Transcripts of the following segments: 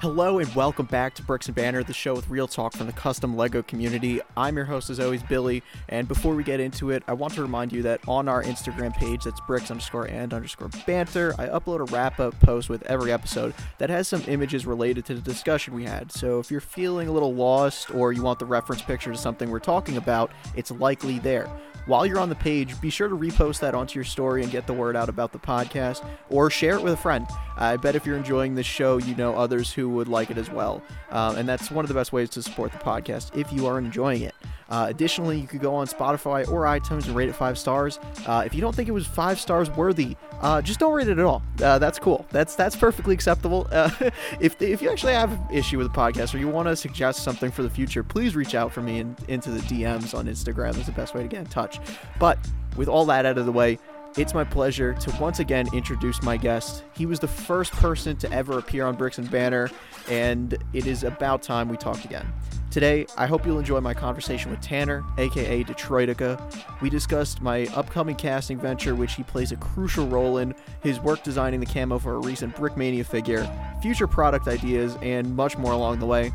Hello and welcome back to Bricks and Banter, the show with real talk from the custom LEGO community. I'm your host, as always, Billy. And before we get into it, I want to remind you that on our Instagram page, that's bricks underscore and underscore banter, I upload a wrap up post with every episode that has some images related to the discussion we had. So if you're feeling a little lost or you want the reference picture to something we're talking about, it's likely there. While you're on the page, be sure to repost that onto your story and get the word out about the podcast, or share it with a friend. I bet if you're enjoying this show, you know others who would like it as well. Um, and that's one of the best ways to support the podcast if you are enjoying it. Uh, additionally, you could go on Spotify or iTunes and rate it five stars. Uh, if you don't think it was five stars worthy, uh, just don't rate it at all. Uh, that's cool. That's that's perfectly acceptable. Uh, if if you actually have an issue with the podcast or you want to suggest something for the future, please reach out for me in, into the DMs on Instagram. That's the best way to get in touch. But with all that out of the way, it's my pleasure to once again introduce my guest. He was the first person to ever appear on Bricks and Banter, and it is about time we talked again. Today, I hope you'll enjoy my conversation with Tanner, aka Detroitika. We discussed my upcoming casting venture, which he plays a crucial role in, his work designing the camo for a recent Brickmania figure, future product ideas, and much more along the way.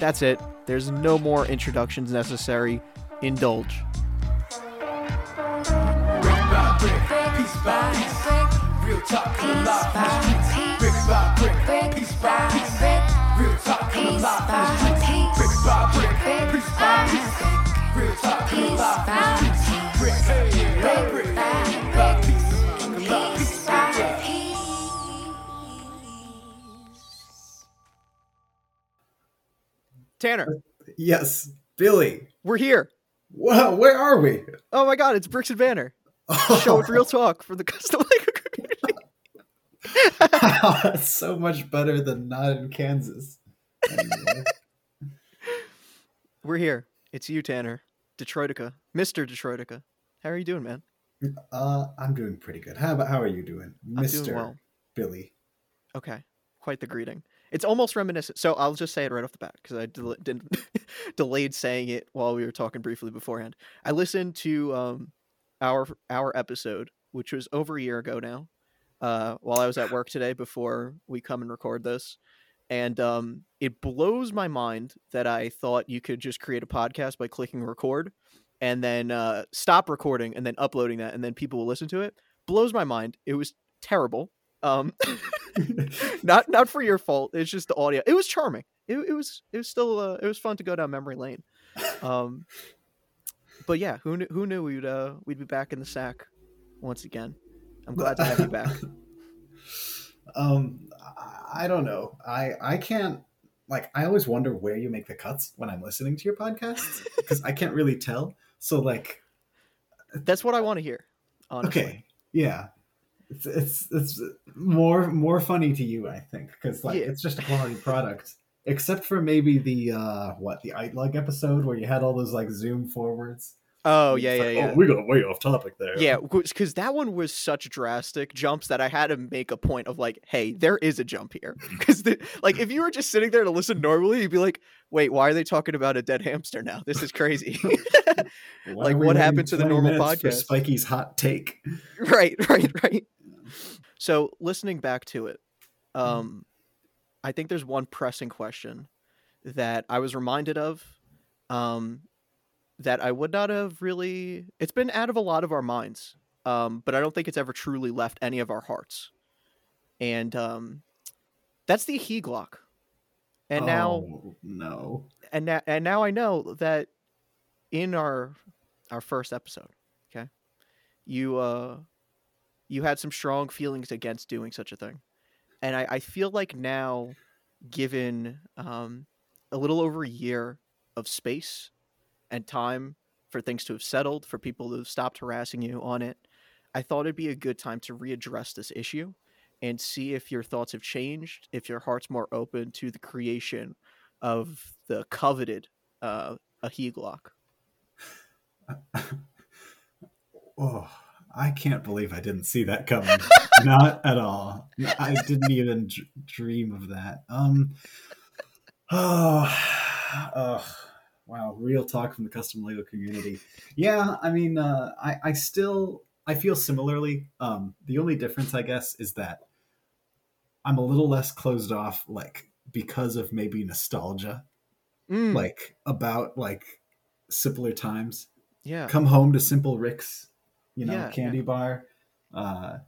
That's it. There's no more introductions necessary. Indulge. Piece by piece. Real talk coming live from the streets. Brick by brick, piece by piece. Real talk coming live from the streets. Brick by brick, piece by piece. Real talk coming live from the streets. Brick by brick, by piece. Coming live, piece by piece. Tanner, Yes, Billy. we're here. Wow, where are we? Oh my god, it's Bricks and Banter. Show with real talk for the custom Lego community. Wow, that's so much better than not in Kansas. Anyway, We're here. It's you, Tanner. Detroitika. Mr. Detroitika. How are you doing, man? uh, I'm doing pretty good. How about how are you doing, doing Mister well. Billy? Okay. Quite the greeting. It's almost reminiscent. So I'll just say it right off the bat because I del- didn't delayed saying it while we were talking briefly beforehand. I listened to um our our episode, which was over a year ago now, uh, while I was at work today before we come and record this. And um, it blows my mind that I thought you could just create a podcast by clicking record and then uh, stop recording and then uploading that and then people will listen to it. Blows my mind. It was terrible. Um, not not for your fault. It's just the audio. It was charming. It, it was it was still uh, it was fun to go down memory lane. Um, but yeah, who knew who knew we'd uh, we'd be back in the sack once again. I'm glad to have you back. um, I, don't know. I I can't like. I always wonder where you make the cuts when I'm listening to your podcast because I can't really tell. So like, That's what I want to hear. Honestly. okay, yeah. It's, it's it's more more funny to you, I think, because like Yeah. it's just a quality product. Except for maybe the uh what the Itlug episode where you had all those like zoom forwards. Oh yeah, yeah, like, yeah. Oh, we got way off topic there. Yeah, because that one was such drastic jumps that I had to make a point of like, hey, there is a jump here. Because like, if you were just sitting there to listen normally, you'd be like, wait, why are they talking about a dead hamster now? This is crazy. Like, what happened to the normal podcast? Spikey's hot take. right, right, right. So listening back to it, um, I think there's one pressing question that I was reminded of, um, that I would not have really. It's been out of a lot of our minds, um, but I don't think it's ever truly left any of our hearts, and um, that's the he Glock. And now, Oh, no. and now, and now I know that in our our first episode, okay, you uh you had some strong feelings against doing such a thing, and I, I feel like now, given um a little over a year of space and time for things to have settled, for people to have stopped harassing you on it, I thought it'd be a good time to readdress this issue and see if your thoughts have changed, if your heart's more open to the creation of the coveted uh, a Glock. Oh, I can't believe I didn't see that coming. Not at all. I didn't even d- dream of that. Um. Oh, oh, wow. Real talk from the custom Lego community. Yeah, I mean, uh, I I still I feel similarly. Um, the only difference, I guess, is that I'm a little less closed off. Like because of maybe nostalgia, Mm, like about like simpler times. yeah. Come home to Simple Rick's, you know, Yeah, candy bar. Uh,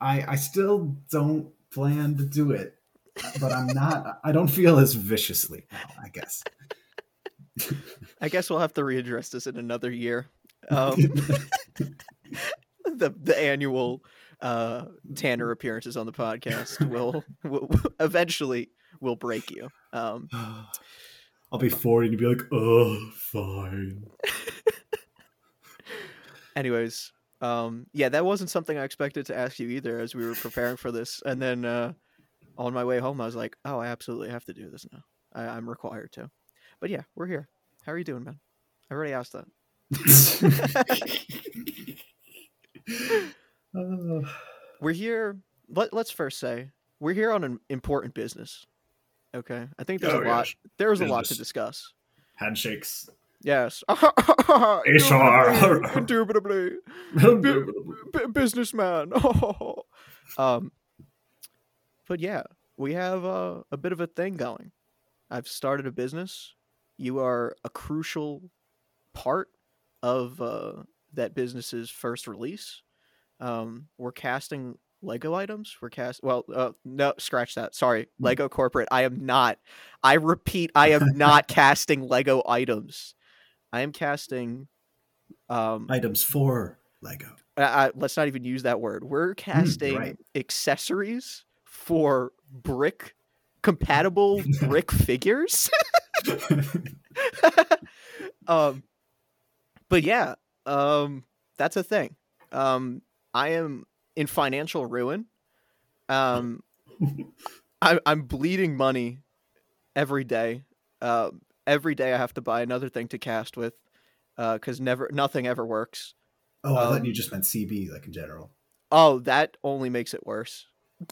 I I still don't plan to do it, but I'm not. I don't feel as viciously now. I guess. I guess we'll have to readdress this in another year. Um, the the annual uh, Tanner appearances on the podcast will, will eventually will break you. Um, I'll be 40 and you'll be like, oh, fine. anyways, um, yeah, that wasn't something I expected to ask you either as we were preparing for this. And then uh, on my way home, I was like, oh, I absolutely have to do this now. I, I'm required to. But yeah, we're here. How are you doing, man? I already asked that. Uh, we're here let, let's first say we're here on an important business okay i think there's Oh, a lot there's a lot to discuss handshakes. Yes. HR. indubitably. B- businessman. Um but yeah we have uh, a bit of a thing going. I've started a business. You are a crucial part of uh, that business's first release. Um, we're casting lego items. We're cast well uh, no scratch that. Sorry. Lego corporate. I am not i repeat i am not casting lego items i am casting um Items for Lego. I, I, let's not even use that word. We're casting right. accessories for brick compatible brick figures. um, but yeah, um, that's a thing. Um, I am in financial ruin. Um, I, I'm bleeding money every day. Um, every day I have to buy another thing to cast with, because never nothing ever works. oh, I Um, thought you just meant CB, like in general. Oh, that only makes it worse.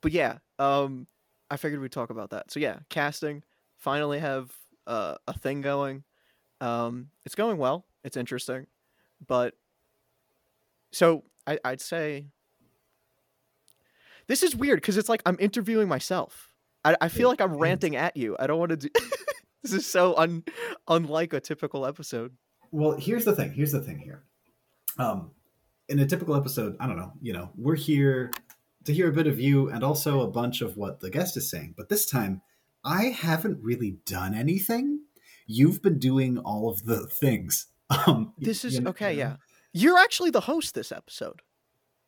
but yeah, um, I figured we'd talk about that. So yeah, casting finally have uh, a thing going. Um, it's going well. It's interesting, but so I, I'd say this is weird because it's like I'm interviewing myself. I, I feel like I'm ranting at you. I don't want to do. this is so un unlike a typical episode. Well, here's the thing. Here's the thing here. Um, in a typical episode, I don't know, you know, we're here to hear a bit of you and also a bunch of what the guest is saying. But this time, I haven't really done anything. You've been doing all of the things. Um, This is you know- okay. you know? Yeah, you're actually the host this episode.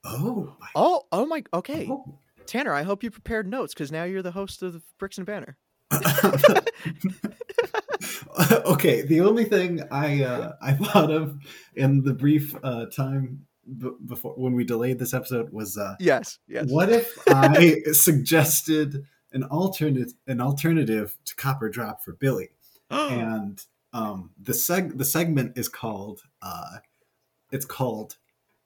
Oh. my- Oh, oh my. Okay, oh. Tanner. I hope you prepared notes because now you're the host of the Bricks and Banter. okay, the only thing I uh, I thought of in the brief uh, time b- before when we delayed this episode was uh, Yes. Yes. what if I suggested an alternate an alternative to Copper Drop for Billy, and um, the seg the segment is called uh, it's called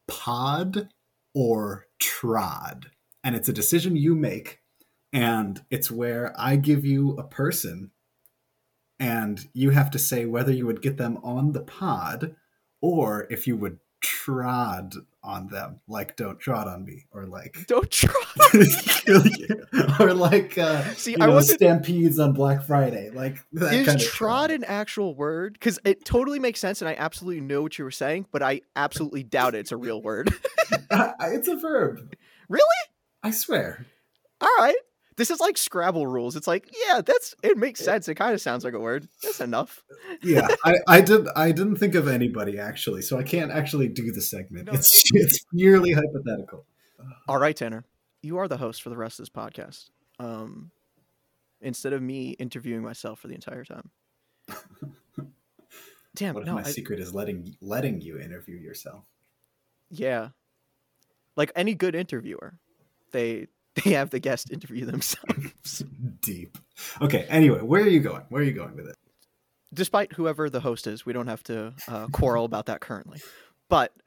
Pod or Trod, and it's a decision you make, and it's where I give you a person, and you have to say whether you would get them on the pod, or if you would trod on them, like don't trod on me, or like Don't try. or like uh, See, you I wasn't. stampedes on Black Friday, like that Is kind of trod an actual word? Because it totally makes sense, and I absolutely know what you were saying, but I absolutely doubt it's a real word. Uh, it's a verb. Really? I swear. All right. This is like Scrabble rules. It's like, yeah, that's it makes sense. It kind of sounds like a word. That's enough. Yeah, I, I did. I didn't think of anybody actually, so I can't actually do the segment. No, it's it's purely hypothetical. All right, Tanner, you are the host for the rest of this podcast. Um, instead of me interviewing myself for the entire time. Damn, What if no, my I- secret is letting letting you interview yourself? yeah, like any good interviewer, they they have the guest interview themselves, Deep. Okay. Anyway, where are you going? Where are you going with it? despite whoever the host is. We don't have to uh, quarrel about that currently, but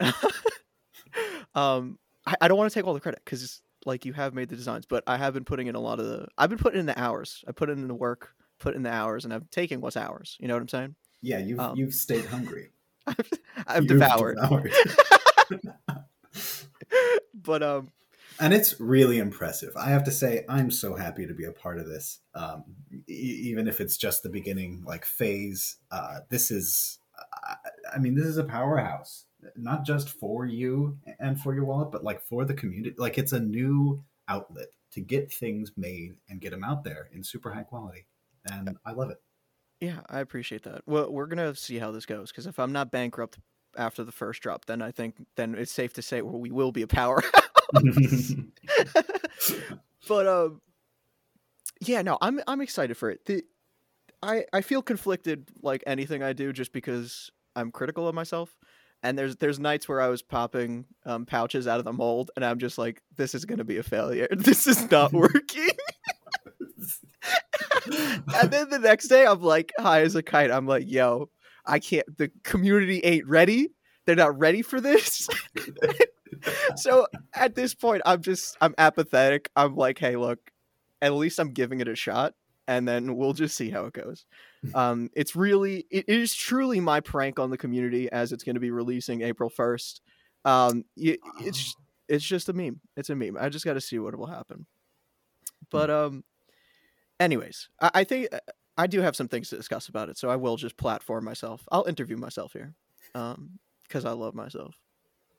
um, I, I don't want to take all the credit because like you have made the designs, but I have been putting in a lot of the. I've been putting in the hours. I put in the work, put in the hours, and I'm taking what's ours. You know what I'm saying? Yeah, you've Um, you've stayed hungry. I've You've devoured. devoured. but um and it's really impressive. I have to say, I'm so happy to be a part of this. Um, e- even if it's just the beginning, like phase. Uh, this is, I, I mean, this is a powerhouse, not just for you and for your wallet, but like for the community. Like it's a new outlet to get things made and get them out there in super high quality, and I love it. Yeah, I appreciate that. Well, we're gonna see how this goes because if I'm not bankrupt after the first drop, then I think then it's safe to say well, we will be a powerhouse. but um, yeah, no, I'm I'm excited for it. The, I I feel conflicted like anything I do just because I'm critical of myself. And there's there's nights where I was popping um, pouches out of the mold, and I'm just like, this is gonna be a failure. This is not working. and then the next day, I'm like high as a kite. I'm like, yo, I can't. The community ain't ready. They're not ready for this. so at this point, I'm just I'm apathetic. I'm like, hey, look, at least I'm giving it a shot, and then we'll just see how it goes. Um, it's really, it is truly my prank on the community as it's going to be releasing April first. Um, y- it's it's just a meme. It's a meme. I just got to see what will happen. But um, anyways, I, I think uh, I do have some things to discuss about it, so I will just platform myself. I'll interview myself here, um, because I love myself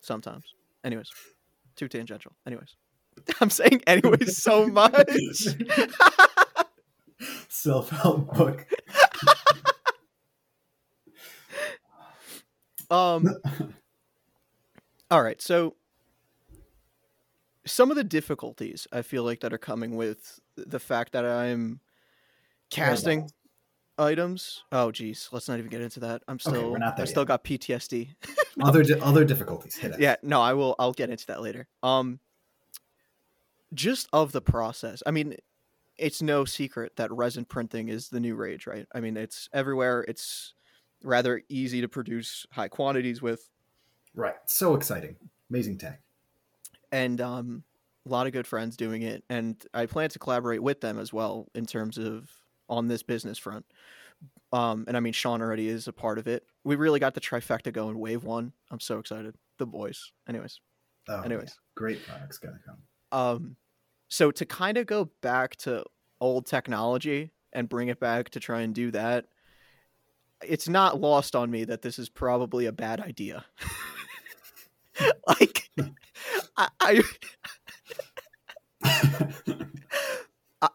sometimes. Anyways, too tangential. Anyways, I'm saying anyways so much. Self help book. um. All right, so some of the difficulties I feel like that are coming with the fact that I'm casting items. Oh, geez, let's not even get into that. I'm still, we're not I still got PTSD. Other di- other difficulties. Hit us. yeah, no, I will. I'll get into that later. Um, just of the process. I mean, it's no secret that resin printing is the new rage, right? I mean, it's everywhere. It's rather easy to produce high quantities with, Right. So exciting. Amazing tech. and um, a lot of good friends doing it. And I plan to collaborate with them as well in terms of on this business front. Um, and I mean, Sean already is a part of it. We really got the trifecta going. Wave one. I'm so excited. The boys. Anyways. Oh, Anyways. yeah. Great products gonna come. Um, so to kind of go back to old technology and bring it back to try and do that, it's not lost on me that this is probably a bad idea. like, I, I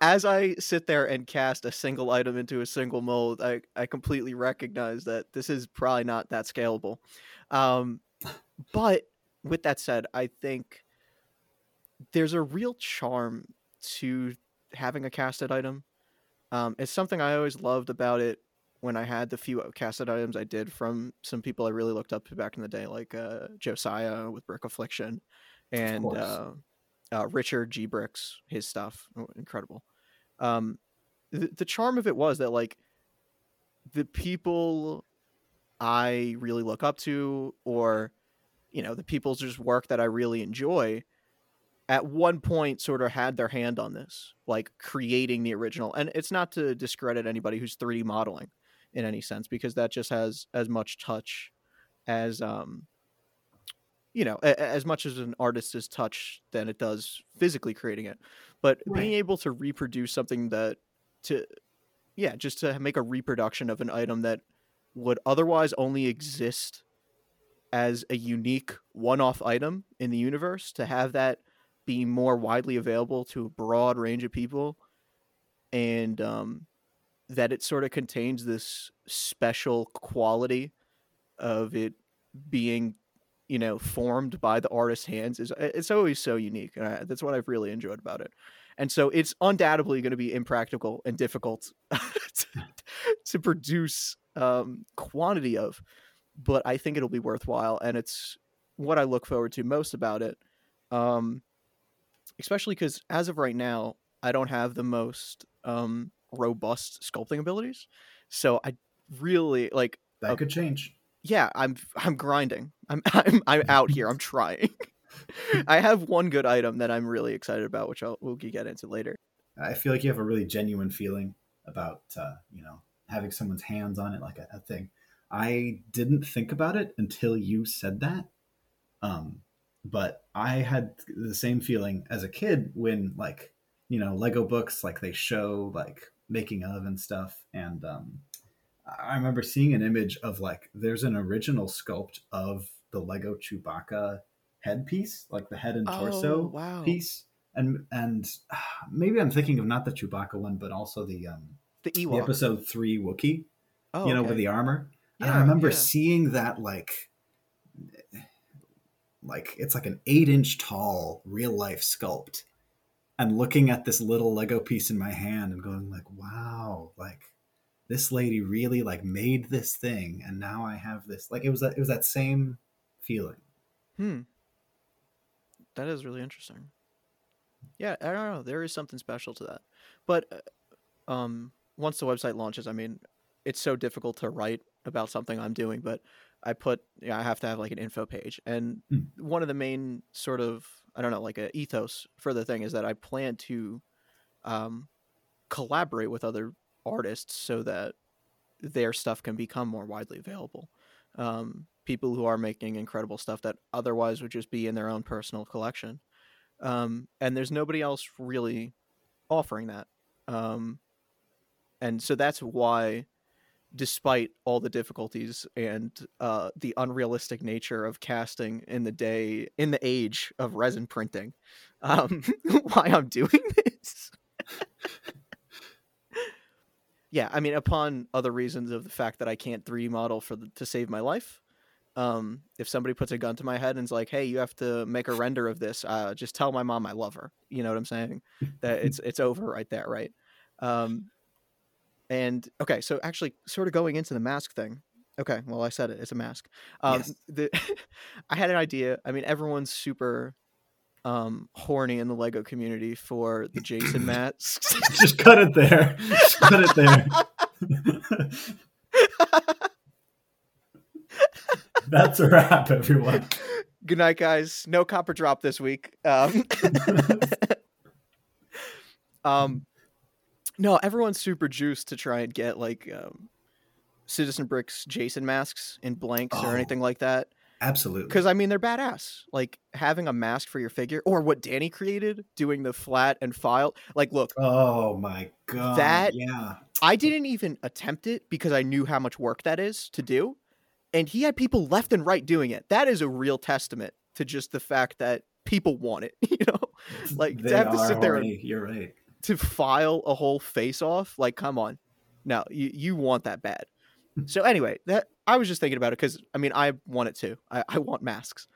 as I sit there and cast a single item into a single mold, I, I completely recognize that this is probably not that scalable. Um, but with that said, I think there's a real charm to having a casted item. Um, it's something I always loved about it when I had the few casted items I did from some people I really looked up to back in the day, like uh, Josiah with Brick Affliction and uh, uh, Richard G. Bricks, his stuff, oh, incredible. Um, the, the charm of it was that like the people I really look up to, or you know, the people's just work that I really enjoy, at one point sort of had their hand on this, like creating the original. And it's not to discredit anybody who's 3D modeling in any sense, because that just has as much touch as um you know a- as much as an artist is touch than it does physically creating it but being able to reproduce something that to yeah just to make a reproduction of an item that would otherwise only exist as a unique one-off item in the universe to have that be more widely available to a broad range of people and um, that it sort of contains this special quality of it being you know formed by the artist's hands is it's always so unique and I, that's what i've really enjoyed about it and so it's undoubtedly going to be impractical and difficult to, to produce um, quantity of but i think it'll be worthwhile and it's what i look forward to most about it um, especially because as of right now i don't have the most um, robust sculpting abilities so i really like That could change. Yeah, I'm I'm grinding. I'm I'm I'm out here. I'm trying. I have one good item that I'm really excited about, which I'll we'll get into later. I feel like you have a really genuine feeling about uh, you know having someone's hands on it like a, a thing. I didn't think about it until you said that. Um, but I had the same feeling as a kid when like you know Lego books like they show like making of and stuff, and um, I remember seeing an image of like there's an original sculpt of the Lego Chewbacca headpiece, like the head and torso Oh, wow. piece, and and maybe I'm thinking of not the Chewbacca one, but also the um The the Ewok. episode three Wookie, oh, you know, okay. with the armor. and I remember yeah. seeing that like like it's like an eight inch tall real life sculpt and looking at this little lego piece in my hand and going like wow like this lady really like made this thing and now i have this like it was that it was that same feeling Hmm. That is really interesting. Yeah, I don't know. There is something special to that. But uh, um, once the website launches, I mean, it's so difficult to write about something I'm doing, but I put, yeah, I have to have like an info page. And Hmm. one of the main sort of, I don't know, like a ethos for the thing is that I plan to um, collaborate with other artists so that their stuff can become more widely available. Um, people who are making incredible stuff that otherwise would just be in their own personal collection. Um, and there's nobody else really offering that. Um, and so that's why, despite all the difficulties and uh, the unrealistic nature of casting in the day, in the age of resin printing, um, why I'm doing this. Yeah, I mean, upon other reasons of the fact that I can't 3D model for the, to save my life. Um, if somebody puts a gun to my head and is like, "Hey, you have to make a render of this," uh, just tell my mom I love her. You know what I'm saying? That it's it's over right there, right? Um, and okay, so actually, sort of going into the mask thing. Okay, well, I said it. It's a mask. Um, Yes. the, I had an idea. I mean, everyone's super um, horny in the Lego community for the Jason masks. just cut it there just cut it there that's a wrap everyone Good night, guys. No copper drop this week. Um, um, no, everyone's super juiced to try and get like um, Citizen Bricks Jason masks in blanks Oh. or anything like that. Absolutely Because I mean, they're badass. Like having a mask for your figure, or what Danny created, doing the flat and file. Like, look, oh my god That- yeah I didn't even attempt it because I knew how much work that is to do. And he had people left and right doing it. That is a real testament to just the fact that people want it, you know? Like, to have to sit there and- you're right To file a whole face off, like come on. No, you, you want that bad. So anyway, that I was just thinking about it because I mean I want it too. I, I want masks.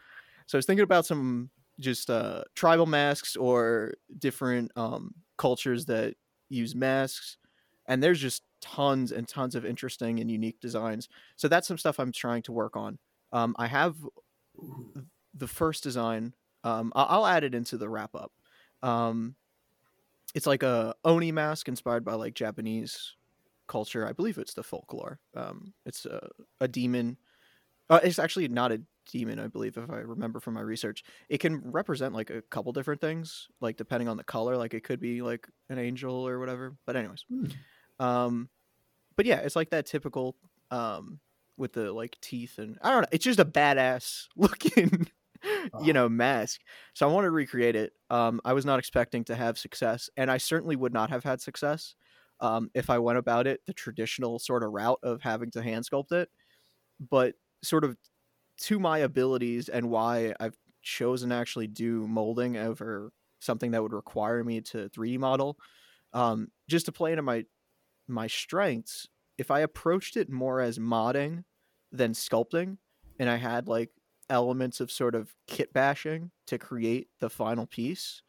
So I was thinking about some just uh tribal masks or different um cultures that use masks and there's just tons and tons of interesting and unique designs so that's some stuff i'm trying to work on um, i have the first design um, i'll add it into the wrap up um, it's like a oni mask inspired by like japanese culture. I believe it's the folklore. Um, it's a, a demon uh, it's actually not a demon i believe if i remember from my research. It can represent like a couple different things like depending on the color like it could be like an angel or whatever but anyways. Hmm. um but yeah it's like that typical um with the like teeth and i don't know it's just a badass looking you know mask. So i wanted to recreate it. Um i was not expecting to have success and i certainly would not have had success um if i went about it the traditional sort of route of having to hand sculpt it but sort of to my abilities and why I've chosen to actually do molding over something that would require me to 3D model, um, just to play into my my strengths. If I approached it more as modding than sculpting, and I had like elements of sort of kit bashing to create the final piece,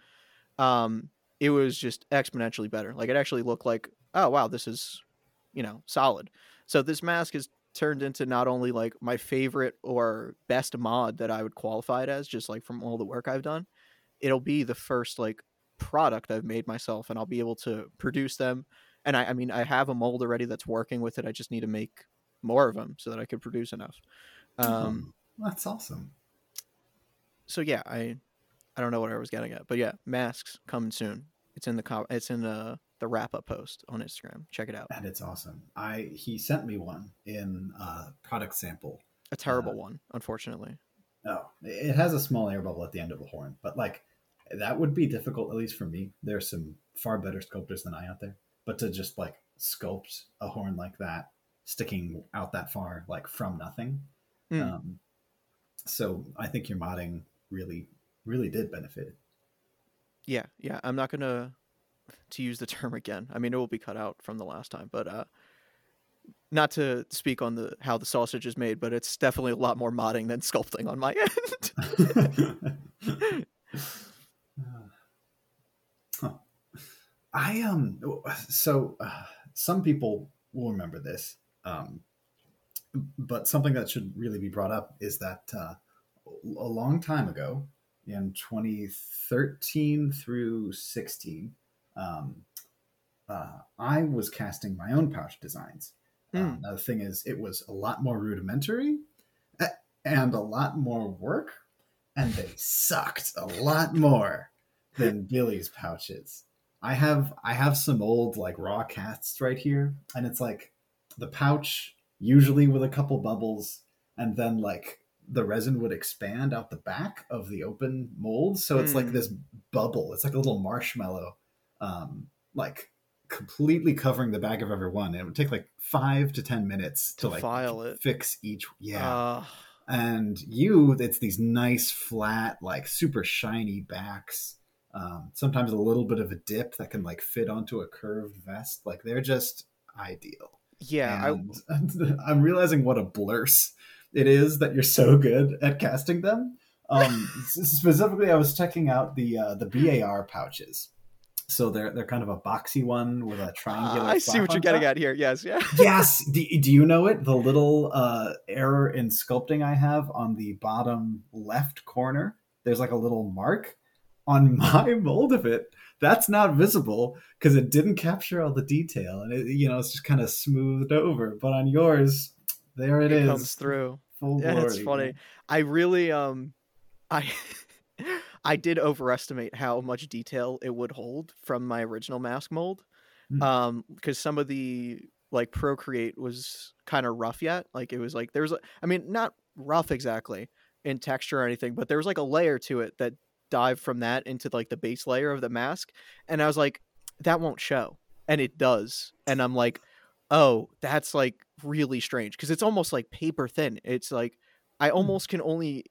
um, it was just exponentially better. Like it actually looked like, oh wow, this is, you know, solid. So this mask is turned into not only like my favorite or best mod that I would qualify it as, just like from all the work I've done, it'll be the first like product I've made myself, and I'll be able to produce them. And I, I mean, I have a mold already that's working with it. I just need to make more of them so that I could produce enough. Um, Oh, that's awesome so yeah, I, I don't know what I was getting at, but yeah, masks coming soon. It's in the com- it's in the the wrap up post on Instagram. Check it out. and it's awesome i he sent me one in uh product sample A terrible Uh, one, unfortunately. No, it has a small air bubble at the end of the horn, but like that would be difficult, at least for me. There's some far better sculptors than I out there, but to just like sculpt a horn like that, sticking out that far, like from nothing. Mm. Um, so I think your modding really, really did benefit. Yeah, yeah. I'm not gonna to use the term again. I mean, it will be cut out from the last time, but uh, not to speak on the how the sausage is made, but it's definitely a lot more modding than sculpting on my end. Huh. I um so uh, some people will remember this, um, but something that should really be brought up is that uh, a long time ago, in 2013 through 16, um, uh, I was casting my own pouch designs. Um, now the thing is, it was a lot more rudimentary and a lot more work, and they sucked a lot more than Billy's pouches. I have I have some old like raw casts right here, and it's like the pouch usually with a couple bubbles, and then like the resin would expand out the back of the open mold, so it's like Hmm. this bubble. It's like a little marshmallow, um, like completely covering the back of every one. And it would take like five to ten minutes to, To like file it. fix each. Yeah, Uh, and you it's these nice flat like super shiny backs um, sometimes a little bit of a dip that can like fit onto a curved vest like they're just ideal yeah, I, and i'm realizing what a blurse it is that you're so good at casting them um, specifically i was checking out the uh, the bar pouches so they're they're kind of a boxy one with a triangular I see what you're getting top at here. Yes, yeah. yes. Do, do you know it? The little uh, error in sculpting I have on the bottom left corner. There's like a little mark on my mold of it. That's not visible because it didn't capture all the detail, and it, you know it's just kind of smoothed over. But on yours, there it It is, comes through. full Yeah, glory. it's funny. I really um I I did overestimate how much detail it would hold from my original mask mold. Hmm. Um because some of the like Procreate was kind of rough yet. Like it was like there was a, I mean not rough exactly in texture or anything, but there was like a layer to it that dived from that into like the base layer of the mask and I was like that won't show. And it does. And I'm like oh, that's like really strange because it's almost like paper thin. It's like I almost can only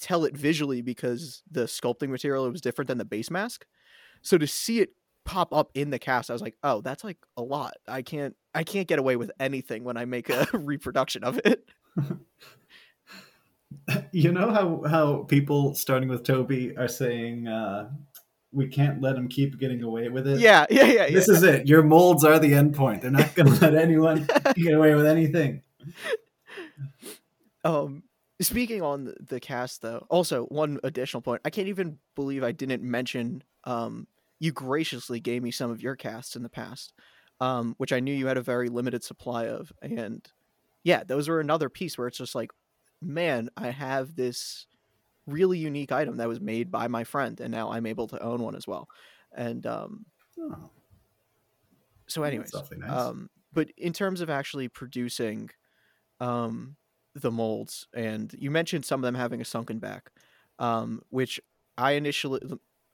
tell it visually because the sculpting material was different than the base mask. So to see it pop up in the cast, I was like, oh, that's like a lot. I can't I can't get away with anything when I make a reproduction of it. You know how how people starting with Toby are saying uh, we can't let him keep getting away with it. Yeah, yeah, yeah, yeah. This is it. Your molds are the end point. They're not going to let anyone get away with anything. Um, speaking on the- cast though, also one additional point. I can't even believe I didn't mention. Um, you graciously gave me some of your casts in the past, um, which I knew you had a very limited supply of, and yeah, those were another piece where it's just like, man, I have this really unique item that was made by my friend, and now I'm able to own one as well. And um, Oh, so, anyways, nice. um, but in terms of actually producing um, the molds, and you mentioned some of them having a sunken back, um, which I initially,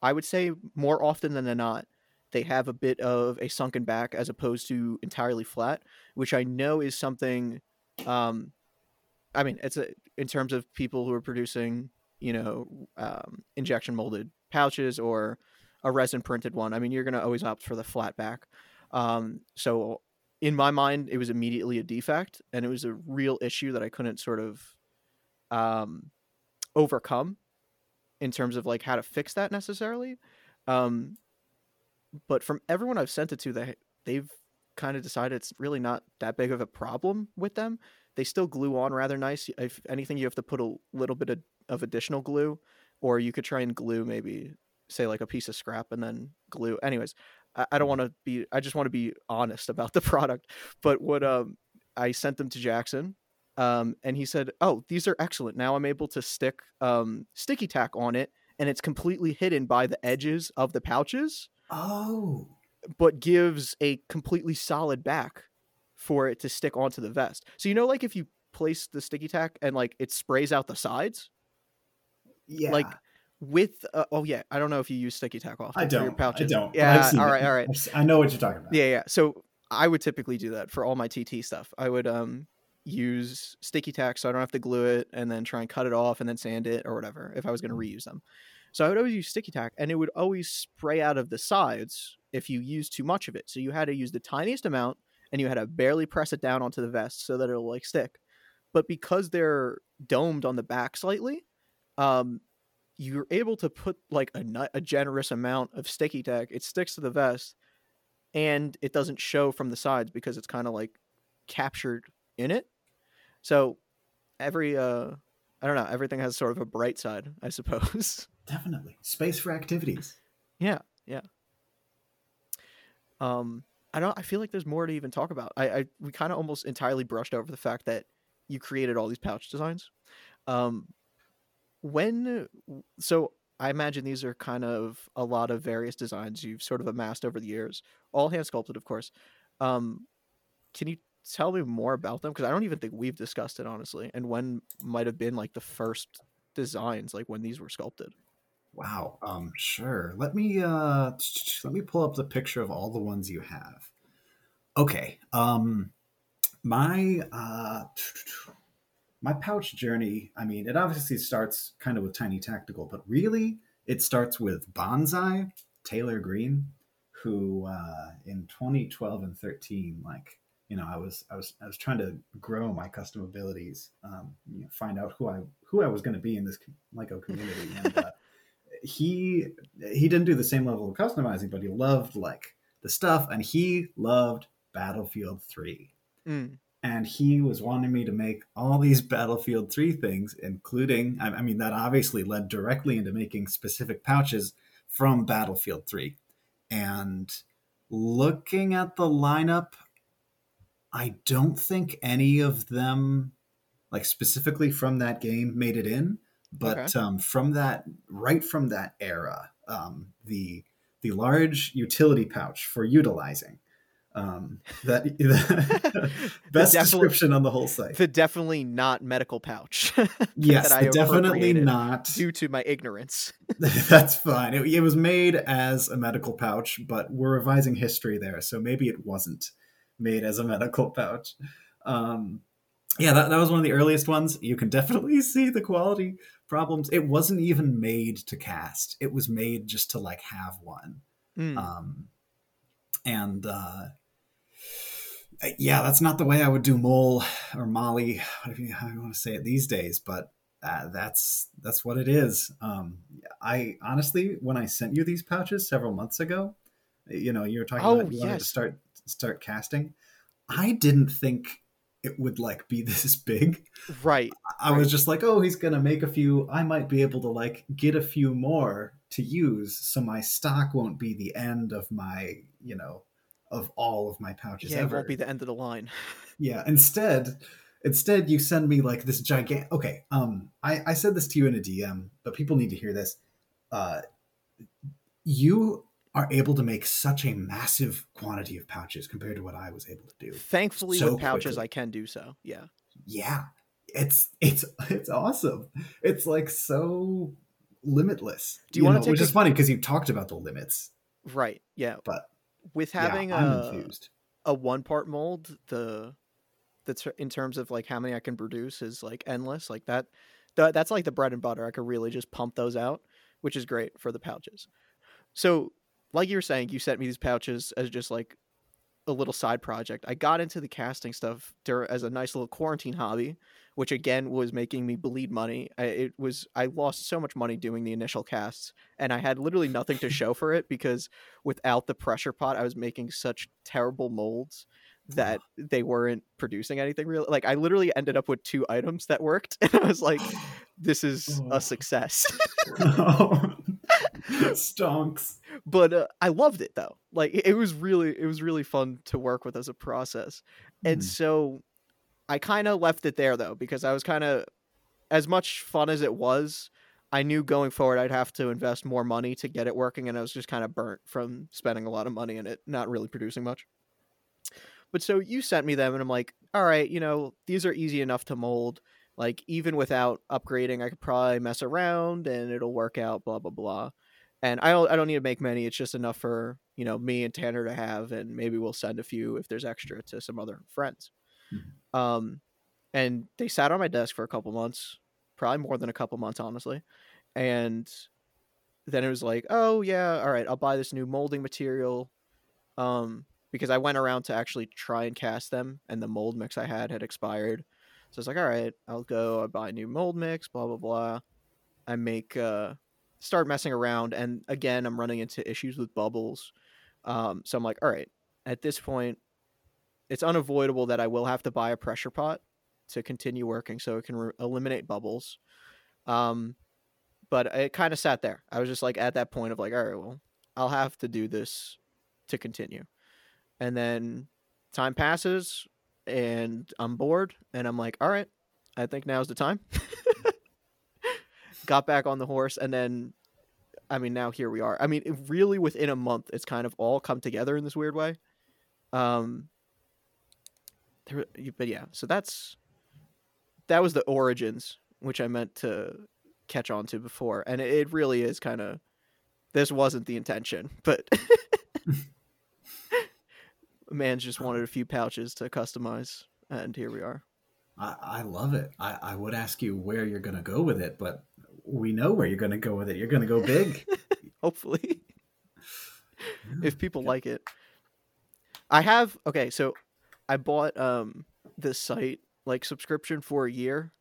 I would say more often than not, they have a bit of a sunken back as opposed to entirely flat, which I know is something. Um, I mean, it's a in terms of people who are producing, you know, um, injection molded pouches or a resin printed one. I mean, you're gonna always opt for the flat back. Um, so in my mind, it was immediately a defect, and it was a real issue that I couldn't sort of um, overcome in terms of like how to fix that necessarily. Um, but from everyone I've sent it to, they they've kind of decided it's really not that big of a problem with them. They still glue on rather nice. If anything, you have to put a little bit of, of additional glue, or you could try and glue maybe say like a piece of scrap and then glue. Anyways, I, I don't want to be. I just want to be honest about the product. But what um I sent them to Jackson, um, and he said, "Oh, these are excellent. Now I'm able to stick um sticky tack on it, and it's completely hidden by the edges of the pouches." oh, but gives a completely solid back for it to stick onto the vest. So you know, like if you place the sticky tack and like it sprays out the sides, yeah, like with uh, oh yeah, I don't know if you use sticky tack often I don't. I don't. Yeah, all it. right, all right. I know what you're talking about. Yeah, yeah. So I would typically do that for all my TT stuff. I would um use sticky tack so I don't have to glue it and then try and cut it off and then sand it or whatever if I was going to reuse them. So I would always use sticky tack and it would always spray out of the sides if you use too much of it. So you had to use the tiniest amount and you had to barely press it down onto the vest so that it'll like stick. But because they're domed on the back slightly, um you're able to put like a nut, a generous amount of sticky tack. It sticks to the vest and it doesn't show from the sides because it's kind of like captured in it. So every uh I don't know, everything has sort of a bright side, I suppose. Definitely space for activities. yeah, yeah. Um I don't I feel like there's more to even talk about. I, I we kind of almost entirely brushed over the fact that you created all these pouch designs. Um when so I imagine these are kind of a lot of various designs you've sort of amassed over the years, all hand sculpted, of course. Um, can you tell me more about them? Because I don't even think we've discussed it honestly, and when might have been like the first designs, like when these were sculpted. Wow. Um, sure. Let me uh let me pull up the picture of all the ones you have. Okay. Um my uh my pouch journey, I mean, it obviously starts kind of with Tiny Tactical, but really it starts with Bonsai, Taylor Green, who uh in 2012 and 13, like you know, I was I was I was trying to grow my custom abilities, um, you know, find out who I who I was going to be in this Lego community, and uh, he he didn't do the same level of customizing, but he loved like the stuff, and he loved Battlefield Three, Mm. And he was wanting me to make all these Battlefield Three things, including I, I mean that obviously led directly into making specific pouches from Battlefield Three, and looking at the lineup, I don't think any of them, like specifically from that game, made it in. But Okay. um, from that, right from that era, um, the the large utility pouch for utilizing um, that best devil- description on the whole site. The definitely not medical pouch. yes, definitely not. due to my ignorance. That's fine. It, it was made as a medical pouch, but we're revising history there, so maybe it wasn't made as a medical pouch. Um, yeah, that, that was one of the earliest ones. You can definitely see the quality problems. It wasn't even made to cast; it was made just to like have one. Mm. Um, and uh, yeah, that's not the way I would do mole or molly, whatever you, how you want to say it these days. But uh, that's that's what it is. Um, I honestly, when I sent you these pouches several months ago, you know, you were talking Oh, about you wanted to start start casting. I didn't think it would like be this big. right. I was just like, oh, he's gonna make a few. I might be able to like get a few more to use, so my stock won't be the end of my, you know, of all of my pouches Yeah, it won't be the end of the line. Yeah. Instead, instead you send me like this gigantic. Okay. Um, I I said this to you in a DM, but people need to hear this. Uh, you are able to make such a massive quantity of pouches compared to what I was able to do. Thankfully, So with pouches, quickly. I can do so. Yeah. yeah it's it's it's awesome it's like so limitless Do you wanna know, take which a- is funny because you talked about the limits Right. Yeah. but With having yeah, a, a one part mold, the that's in terms of like how many I can produce is like endless. Like that, that that's like the bread and butter. I could really just pump those out, which is great for the pouches. So, like you were saying, you sent me these pouches as just like a little side project. I got into the casting stuff as a nice little quarantine hobby, which again was making me bleed money. I, it was I lost so much money doing the initial casts, and I had literally nothing to show for it because without the pressure pot, I was making such terrible molds that they weren't producing anything real. Like I literally ended up with two items that worked, and I was like, "This is Oh. a success." stonks but uh, I loved it though. Like it was really, it was really fun to work with as a process. And Hmm. so I kind of left it there though because I was kind of as much fun as it was. I knew going forward I'd have to invest more money to get it working, and I was just kind of burnt from spending a lot of money in it, not really producing much. But so you sent me them, and I'm like, all right, you know, these are easy enough to mold. like even without upgrading, I could probably mess around and it'll work out. Blah blah blah. And I don't I don't need to make many. It's just enough for you know me and Tanner to have, and maybe we'll send a few if there's extra to some other friends. Mhm. Um, and they sat on my desk for a couple months, probably more than a couple months, honestly. And then it was like, oh yeah, all right, I'll buy this new molding material. Um, because I went around to actually try and cast them, and the mold mix I had had expired. So it's like, all right, I'll go. I buy a new mold mix. Blah blah blah. I make uh, start messing around, and again, I'm running into issues with bubbles. Um, so I'm like, all right, at this point, it's unavoidable that I will have to buy a pressure pot to continue working, so it can re- eliminate bubbles. Um, but it kind of sat there. I was just like at that point of like, all right, well, I'll have to do this to continue. And then time passes and I'm bored and I'm like, all right, I think now's the time. Got back on the horse and then I mean now here we are. I mean really within a month it's kind of all come together in this weird way. Um there, but yeah, so that's that was the origins which I meant to catch on to before and it, it really is kind of this wasn't the intention, but man's just wanted a few pouches to customize and here we are. I, I love it. I, I would ask you where you're going to go with it, but we know where you're going to go with it. You're going to go big. Hopefully. if people like it. I have okay, so I bought um this site like subscription for a year.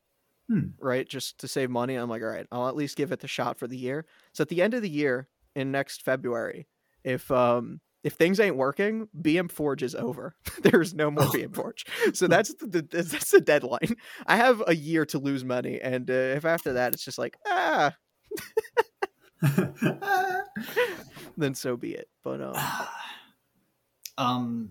Hmm. Right, just to save money. I'm like, all right, I'll at least give it the shot for the year. So at the end of the year, in next February, if um if things ain't working, BM Forge is over. There's no more Oh. BM Forge. So that's the, the that's the deadline. I have a year to lose money, and uh, if after that it's just like ah, then so be it. But um, um,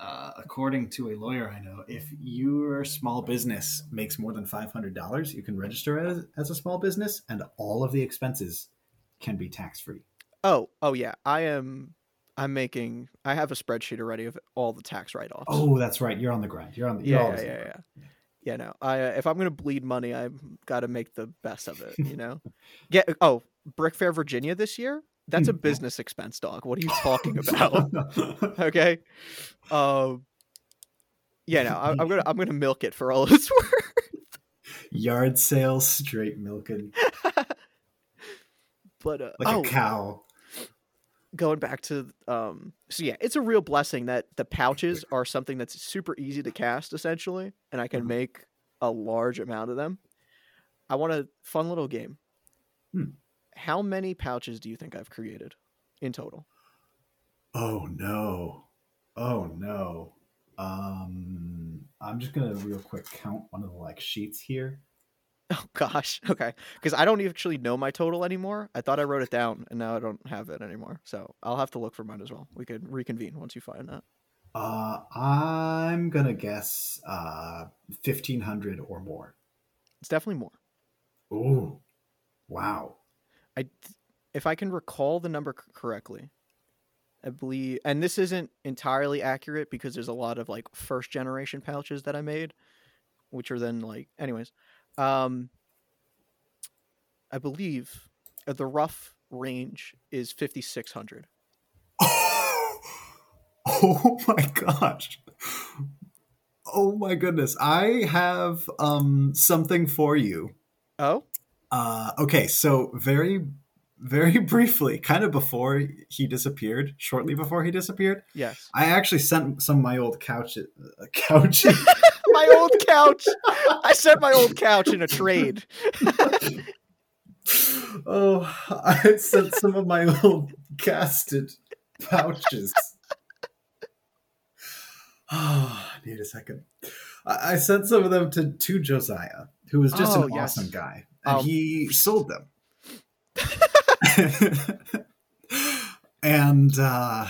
uh, according to a lawyer I know, if your small business makes more than five hundred dollars, you can register as, as a small business, and all of the expenses can be tax free. Oh, oh yeah. I am I'm making I have a spreadsheet already of all the tax write-offs. Oh, that's right. You're on the grind. You're on the. You're yeah, yeah, yeah, yeah. grind. Yeah, no. I uh, if I'm going to bleed money, I've got to make the best of it, you know. Get oh, Brick Fair Virginia this year? That's a Hmm. business expense, dog. What are you talking about? okay. Um Yeah, no. I, I'm going to I'm to milk it for all it's worth. Yard sale, straight milking But uh, like oh, a cow. going back to um so yeah it's a real blessing that the pouches are something that's super easy to cast essentially and i can Mhm. make a large amount of them i want a fun little game Hmm. How many pouches do you think i've created in total Oh no. Oh no. Um I'm just gonna real quick count one of the like sheets here. oh gosh okay because i don't actually know my total anymore i thought i wrote it down and now i don't have it anymore so i'll have to look for mine as well we could reconvene once you find that Uh I'm gonna guess uh fifteen hundred or more. it's definitely more Ooh. Wow. I, if I can recall the number correctly, I believe, and this isn't entirely accurate because there's a lot of like first generation pouches that I made, which are then like, anyways, um, I believe uh, the rough range is 5,600. Oh my gosh. Oh my goodness. I have um something for you. Oh, Uh, okay, so very, very briefly, kind of before he disappeared, shortly before he disappeared, yes. I actually sent some of my old couch, uh, couches. my old couch. I sent my old couch in a trade. oh, I sent some of my old casted pouches. Oh, I need a second. I I sent some of them to, to Josiah, who was just Oh, an yes. awesome guy, and Um, he sold them. and uh,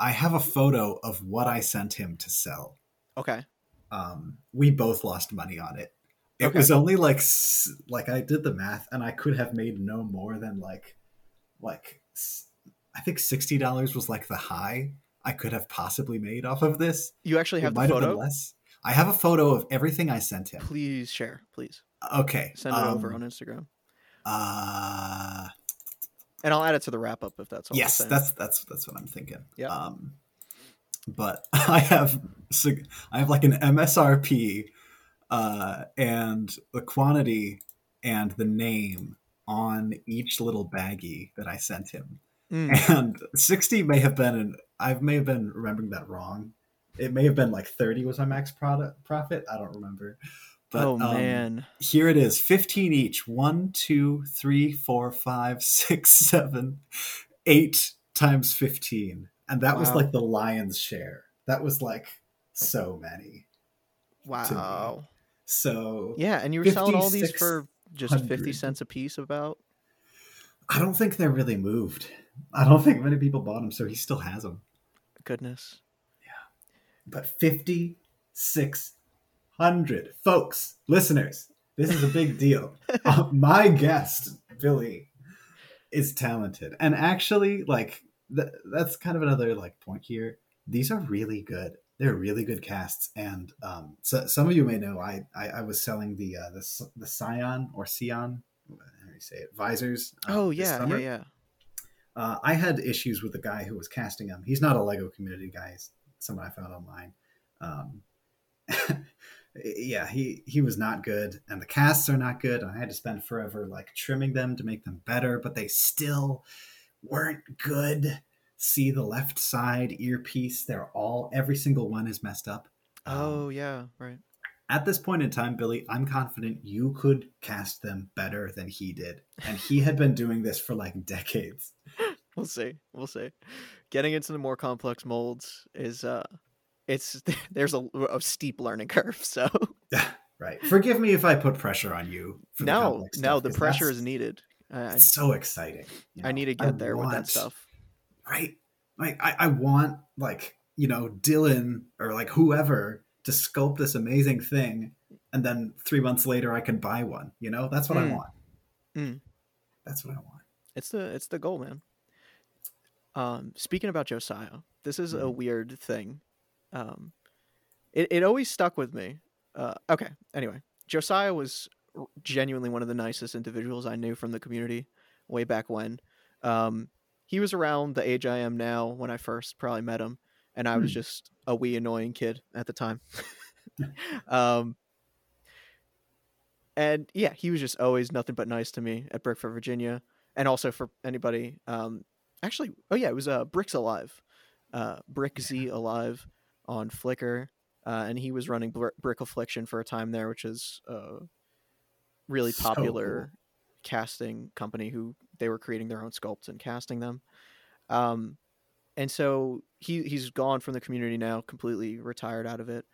I have a photo of what I sent him to sell. Okay. Um, we both lost money on it. It Okay. was only like like I did the math, and I could have made no more than like like I think sixty dollars was like the high I could have possibly made off of this. You actually It have the might have photo? less. I have a photo of everything I sent him. Please share, please Okay. send it over um, on Instagram, Uh, and I'll add it to the wrap up if that's all. yes, that's that's that's what I'm thinking. Yeah. Um, but I have I have like an MSRP, uh, and the quantity and the name on each little baggie that I sent him. Mm, And 60 may have been an I may have been remembering that wrong. It may have been like 30 was my max product profit. I don't remember. But oh um, man, here it is 15 each one two three four five six seven eight times 15 and that was like the lion's share that was like so many wow. so Yeah, and you were selling all these for just fifty cents a piece. About i don't think they're really moved i don't think many people bought them so he still has them goodness. But 5600 folks listeners this is a big deal. Uh, my guest billy is talented. And actually like th- that's kind of another like point here. These are really good. They're really good casts. And um so some of you may know i i, I was selling the uh the, the scion or Scion, how do you say it visors uh, Oh yeah, yeah, yeah. Uh, I had issues with the guy who was casting him. He's not a Lego community guy. He's someone I found online. Um, yeah, he he was not good, and the casts are not good. And I had to spend forever like trimming them to make them better, but they still weren't good. See the left side earpiece; they're all every single one is messed up. Um, Oh yeah, right. at this point in time, Billy, I'm confident you could cast them better than he did, and he had been doing this for like decades. We'll see. We'll see. Getting into the more complex molds is uh, it's there's a, a steep learning curve. So Right. Forgive me if I put pressure on you. for the no, no, stuff, the pressure is needed. I, I- It's so exciting. you I need to get there with that stuff. Right. Like I, I want like you know Dylan or like whoever to sculpt this amazing thing, and then three months later I can buy one. You know, that's what I Mm. want. Mm. That's what I want. It's the it's the goal, man. Um, speaking about Josiah, this is a Mhm. weird thing. Um, it it always stuck with me. Uh, okay. Anyway, Josiah was r- genuinely one of the nicest individuals I knew from the community way back when. Um, he was around the age I am now when I first probably met him, and I was Hmm. just a wee annoying kid at the time. um, and yeah, he was just always nothing but nice to me at Brick Fair Virginia, and also for anybody. Um, actually, oh yeah, it was uh, Bricks Alive, uh, Brick Z Alive on Flickr, uh, and he was running Br- Brick Affliction for a time there, which is a really So popular casting company who they were creating their own sculpts and casting them. Um, and so he he's gone from the community now, completely retired out of it.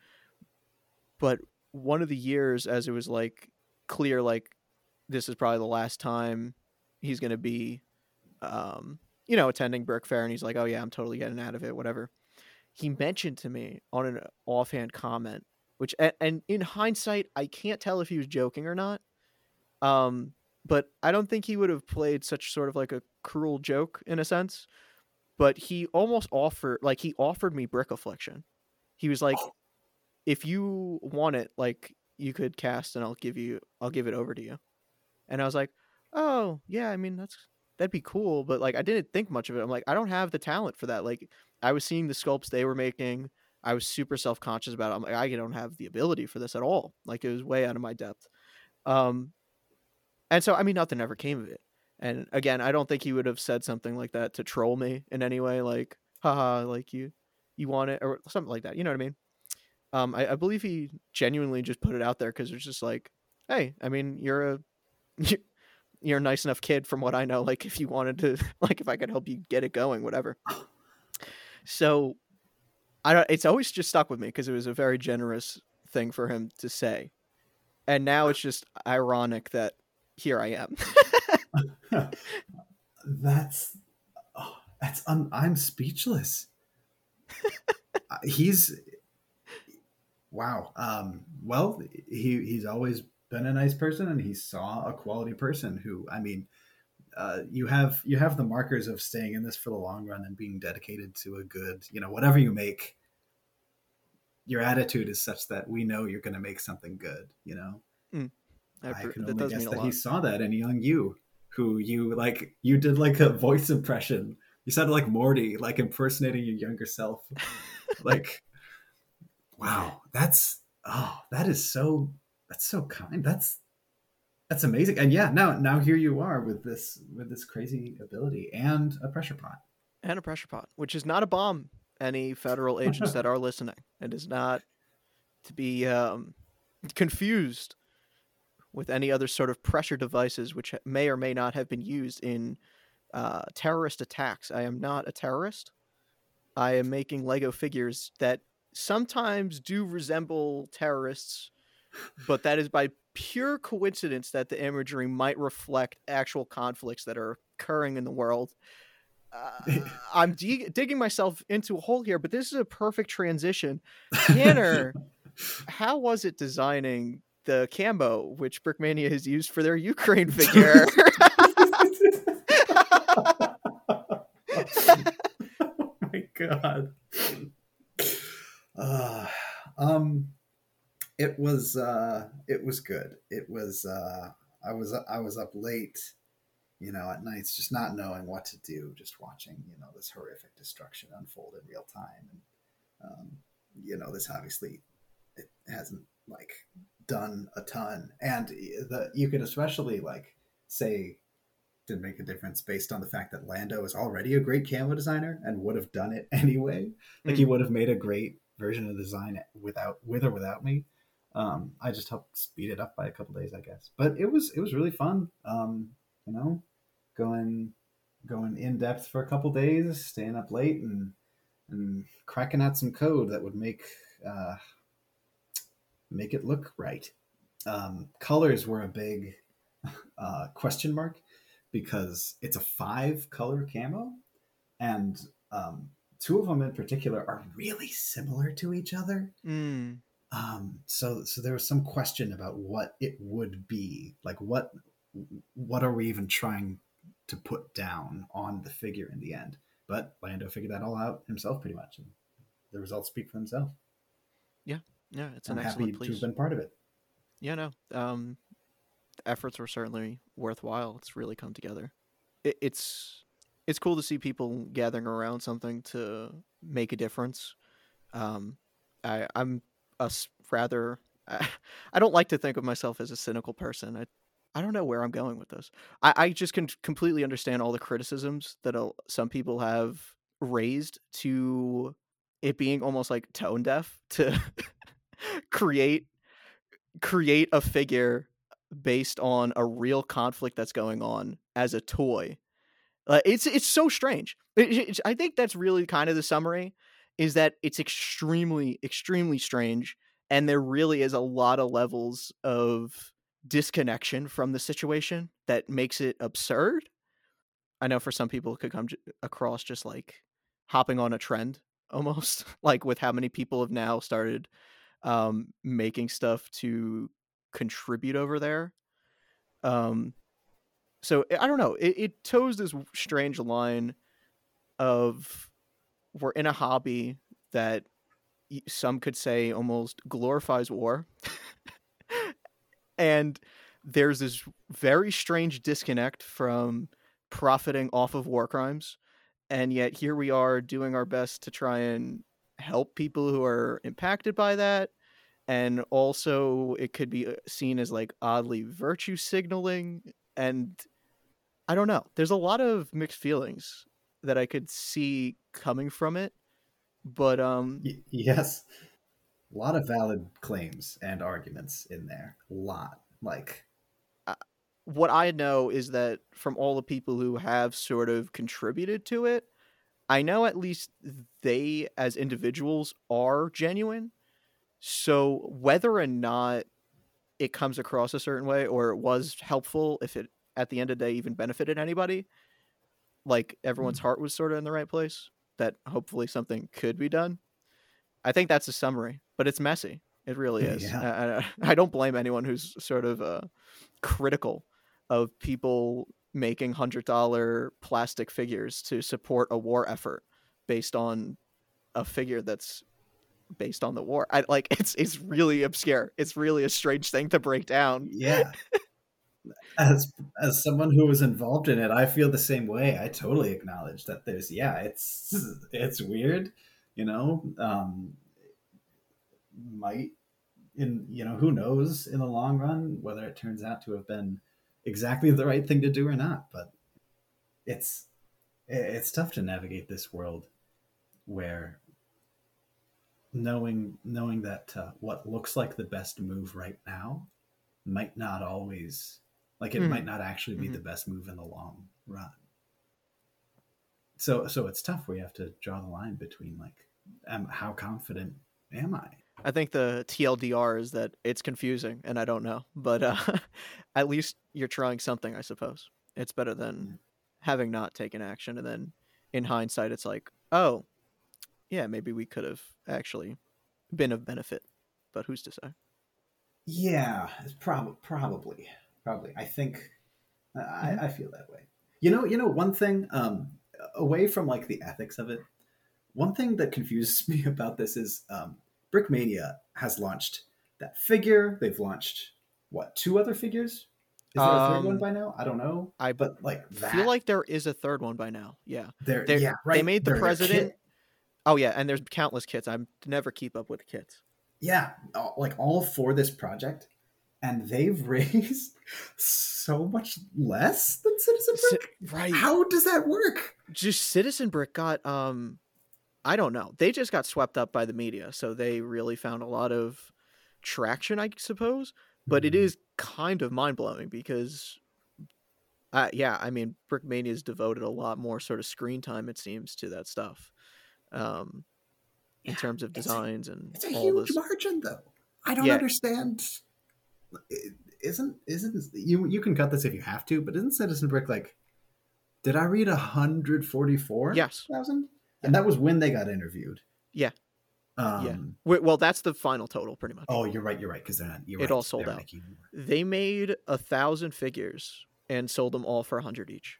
But one of the years, as it was like clear, like this is probably the last time he's going to be, um, you know, attending Brick Fair, and he's like, oh yeah, I'm totally getting out of it, whatever. He mentioned to me on an offhand comment, which, a- and in hindsight, I can't tell if he was joking or not. Um, but I don't think he would have played such sort of like a cruel joke in a sense. But he almost offered, like, he offered me Brick Affliction. He was like, if you want it, like, you could cast and I'll give you, I'll give it over to you. And I was like, oh, yeah, I mean, that's, that'd be cool. But, like, I didn't think much of it. I'm like, I don't have the talent for that. Like, I was seeing the sculpts they were making. I was super self conscious about it. I'm like, I don't have the ability for this at all. Like, it was way out of my depth. Um, and so, I mean, nothing ever came of it. And again, I don't think he would have said something like that to troll me in any way, like, haha, like you, you want it, or something like that. You know what I mean? Um, I, I believe he genuinely just put it out there because it's just like, hey, I mean, you're a, you're a nice enough kid from what I know. Like, if you wanted to, like, if I could help you get it going, whatever. So, I don't. It's always just stuck with me because it was a very generous thing for him to say, and now it's just ironic that here I am. that's oh, that's un, I'm speechless. Uh, he's wow. Um, well, he he's always been a nice person, and he saw a quality person who, I mean, uh, you have you have the markers of staying in this for the long run and being dedicated to a good, you know, whatever you make. your attitude is such that we know you're going to make something good. You know, I, I, can that only does guess that lot. he saw that in young you, who you like. You did like a voice impression. You sounded like Morty, like impersonating your younger self. like, wow, that's oh, that is so that's so kind. That's that's amazing. And yeah, now now here you are with this with this crazy ability and a pressure pot. and a pressure pot, which is not a bomb. Any federal agents that are listening, it is not to be um, confused with any other sort of pressure devices, which may or may not have been used in uh, terrorist attacks. I am not a terrorist. I am making Lego figures that sometimes do resemble terrorists, but that is by pure coincidence that the imagery might reflect actual conflicts that are occurring in the world. Uh, I'm dig- digging myself into a hole here, but this is a perfect transition. Tanner, how was it designing the camo which Brickmania has used for their Ukraine figure? oh my god. Uh, um it was uh it was good. It was uh I was I was up late, you know, at nights just not knowing what to do, just watching, you know, this horrific destruction unfold in real time and um you know, this obviously it hasn't like done a ton and the you could especially like say didn't make a difference based on the fact that Lando is already a great camo designer and would have done it anyway. Like he would have made a great version of the design without with or without me. Um, I just helped speed it up by a couple days, I guess. But it was it was really fun. Um, you know, going going in depth for a couple days, staying up late and and cracking out some code that would make uh, make it look right. Um, colors were a big uh, question mark because it's a five color camo, and um, two of them in particular are really similar to each other. Mm, Um, so so there was some question about what it would be, like what what are we even trying to put down on the figure in the end? But Lando figured that all out himself pretty much, and the results speak for themselves. yeah, yeah it's an I'm happy excellent to piece. have been part of it. Yeah, no. Um, efforts were certainly worthwhile. It's really come together. It, it's it's cool to see people gathering around something to make a difference. Um, I I'm a s- rather I, I don't like to think of myself as a cynical person. I I don't know where I'm going with this. I, I just can completely understand all the criticisms that uh, some people have raised to it being almost like tone deaf to create create a figure based on a real conflict that's going on as a toy. Uh, it's it's so strange. It- it- I think that's really kind of the summary is that it's extremely extremely strange and there really is a lot of levels of disconnection from the situation that makes it absurd. I know for some people it could come across just like hopping on a trend almost like with how many people have now started um making stuff to contribute over there um so i don't know it, it toes this strange line of we're in a hobby that some could say almost glorifies war. And there's this very strange disconnect from profiting off of war crimes. And yet here we are doing our best to try and help people who are impacted by that. And also it could be uh, seen as like oddly virtue signaling. And i don't know. There's a lot of mixed feelings that i could see coming from it but um Y- yes, a lot of valid claims and arguments in there. A lot, like what I know is that from all the people who have sort of contributed to it, I know at least they as individuals are genuine. So whether or not it comes across a certain way or it was helpful, if it at the end of the day even benefited anybody, like everyone's heart was sort of in the right place, that hopefully something could be done. I think that's a summary, but it's messy. It really is. Yeah. I, I, I don't blame anyone who's sort of uh, critical of people making hundred dollar plastic figures to support a war effort based on a figure that's based on the war. I like it's it's really obscure. It's really a strange thing to break down. Yeah. As as someone who was involved in it, I feel the same way. I totally acknowledge that there's yeah, it's it's weird, you know. Um might in you know, who knows in the long run whether it turns out to have been exactly the right thing to do or not, but it's it's tough to navigate this world where knowing knowing that uh, what looks like the best move right now might not always like it Mhm. might not actually be Mhm. the best move in the long run so so it's tough where you have to draw the line between like um, how confident am i I think the TLDR is that it's confusing and I don't know, but uh, at least you're trying something, I suppose. It's better than Yeah. having not taken action and then in hindsight it's like, oh, yeah, maybe we could have actually been of benefit, but who's to say? yeah it's prob- probably probably i think I, Mhm. I feel that way you know you know one thing um away from like the ethics of it one thing that confuses me about this is um brickmania has launched that figure they've launched what two other figures is there a third one Um, by now i don't know I but like that feel like there is a third one by now. Yeah. they're- yeah right They made the they're president. Oh yeah, and there's countless kits. I never keep up with the kits. yeah like all for this project and they've raised so much less than citizen Ci- brick right. how does that work just Citizen Brick got um I don't know. They just got swept up by the media, so they really found a lot of traction, I suppose. But it Mhm. is kind of mind blowing because uh yeah, I mean Brickmania's devoted a lot more sort of screen time it seems to that stuff. Um in Yeah, terms of it's a- designs and It's a huge this. margin, though. I don't Yeah. understand. Isn't isn't you? You can cut this if you have to, but isn't Citizen Brick like? Did I read hundred forty four? Yes. thousand, and that was when they got interviewed. Yeah. Um, Yeah. Well, that's the final total pretty much. Oh, you're right. You're right. Because they're not. You're It right, all sold out. making they made a thousand figures and sold them all for a hundred each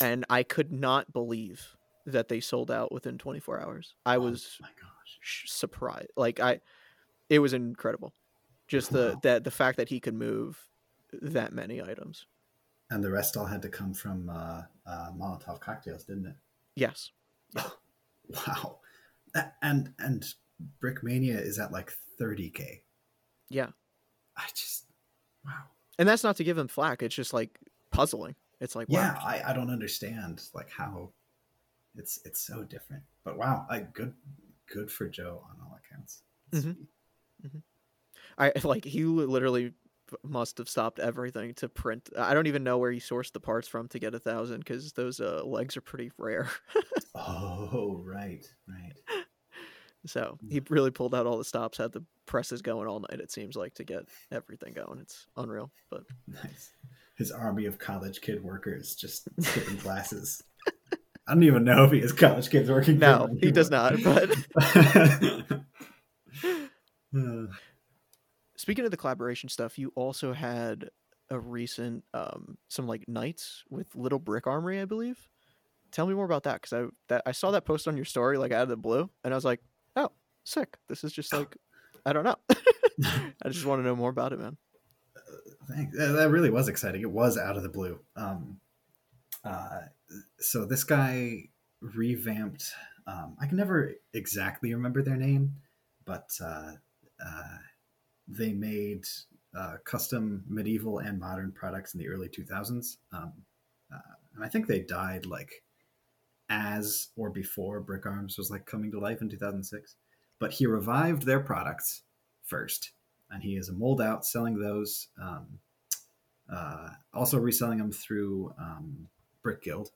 and i could not believe that they sold out within 24 hours i Oh was my gosh. surprised like i it was incredible just the that the fact that he could move that many items And the rest all had to come from uh, uh, Molotov cocktails, didn't it? yes Wow. And and Brickmania is at like thirty k. yeah I just wow. and that's not to give him flack it's just like puzzling it's like wow. yeah I, I don't understand like how it's it's so different but wow i good good for joe on all accounts It's Mhm. I like he literally must have stopped everything to print. I don't even know where he sourced the parts from to get a thousand because those uh, legs are pretty rare. oh right right so he really pulled out all the stops, had the presses going all night. It seems like to get everything going. It's unreal, but nice his army of college kid workers just skipping classes i don't even know if he has college kids working no, he does not. But Uh, speaking of the collaboration stuff, you also had a recent um some like nights with Little Brick Armory, I believe. Tell me more about that because I that I saw that post on your story like out of the blue, and I was like, oh, sick. This is just like I don't know. I just want to know more about it, man. Thanks. Uh, That really was exciting. It was out of the blue. Um, uh, so this guy revamped. Um, I can never exactly remember their name, but uh, uh, they made uh, custom medieval and modern products in the early 2000s. Um, uh, and I think they died like as or before Brick Arms was like coming to life in 2006. But he revived their products first and he is a mold out selling those um, uh, also reselling them through um, brick guild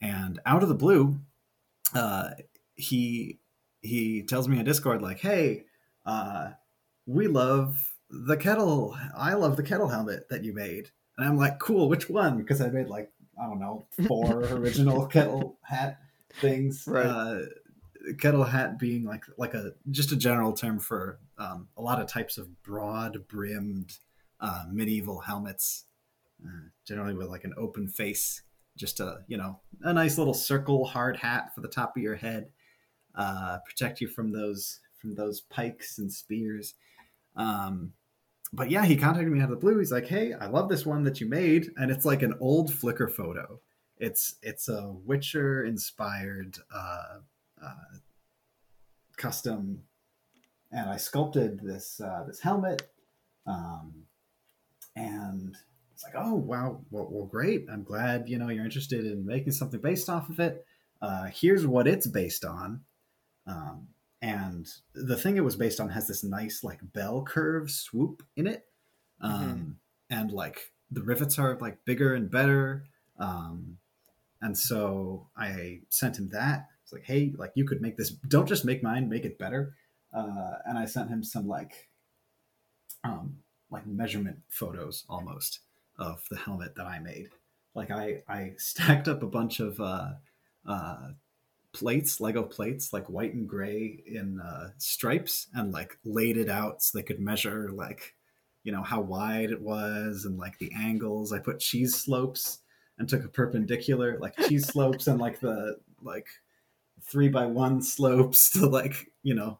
and out of the blue uh, he he tells me on discord like hey uh, we love the kettle i love the kettle helmet that you made and i'm like cool which one because i made like i don't know four original kettle hat things Right. uh, kettle hat being like like a just a general term for um, a lot of types of broad brimmed uh, medieval helmets, uh, generally with like an open face, just a you know a nice little circle hard hat for the top of your head, uh, protect you from those from those pikes and spears. Um, but yeah, he contacted me out of the blue. He's like, "Hey, I love this one that you made," and it's like an old Flickr photo. It's it's a Witcher inspired uh, uh, custom, and I sculpted this uh, this helmet, um, and it's like, oh wow, well, well, great. I'm glad you know you're interested in making something based off of it. Uh, here's what it's based on. Um, and the thing it was based on has this nice like bell curve swoop in it. Um, and like the rivets are like bigger and better. Um, and so i sent him that. It's like hey like you could make this don't just make mine make it better. Uh, and i sent him some like um, like measurement photos almost of the helmet that i made. Like i i stacked up a bunch of uh, uh, plates, Lego plates, like white and gray in uh, stripes, and like laid it out so they could measure like you know how wide it was and like the angles. I put cheese slopes and took a perpendicular like cheese slopes and like the like three by one slopes to like you know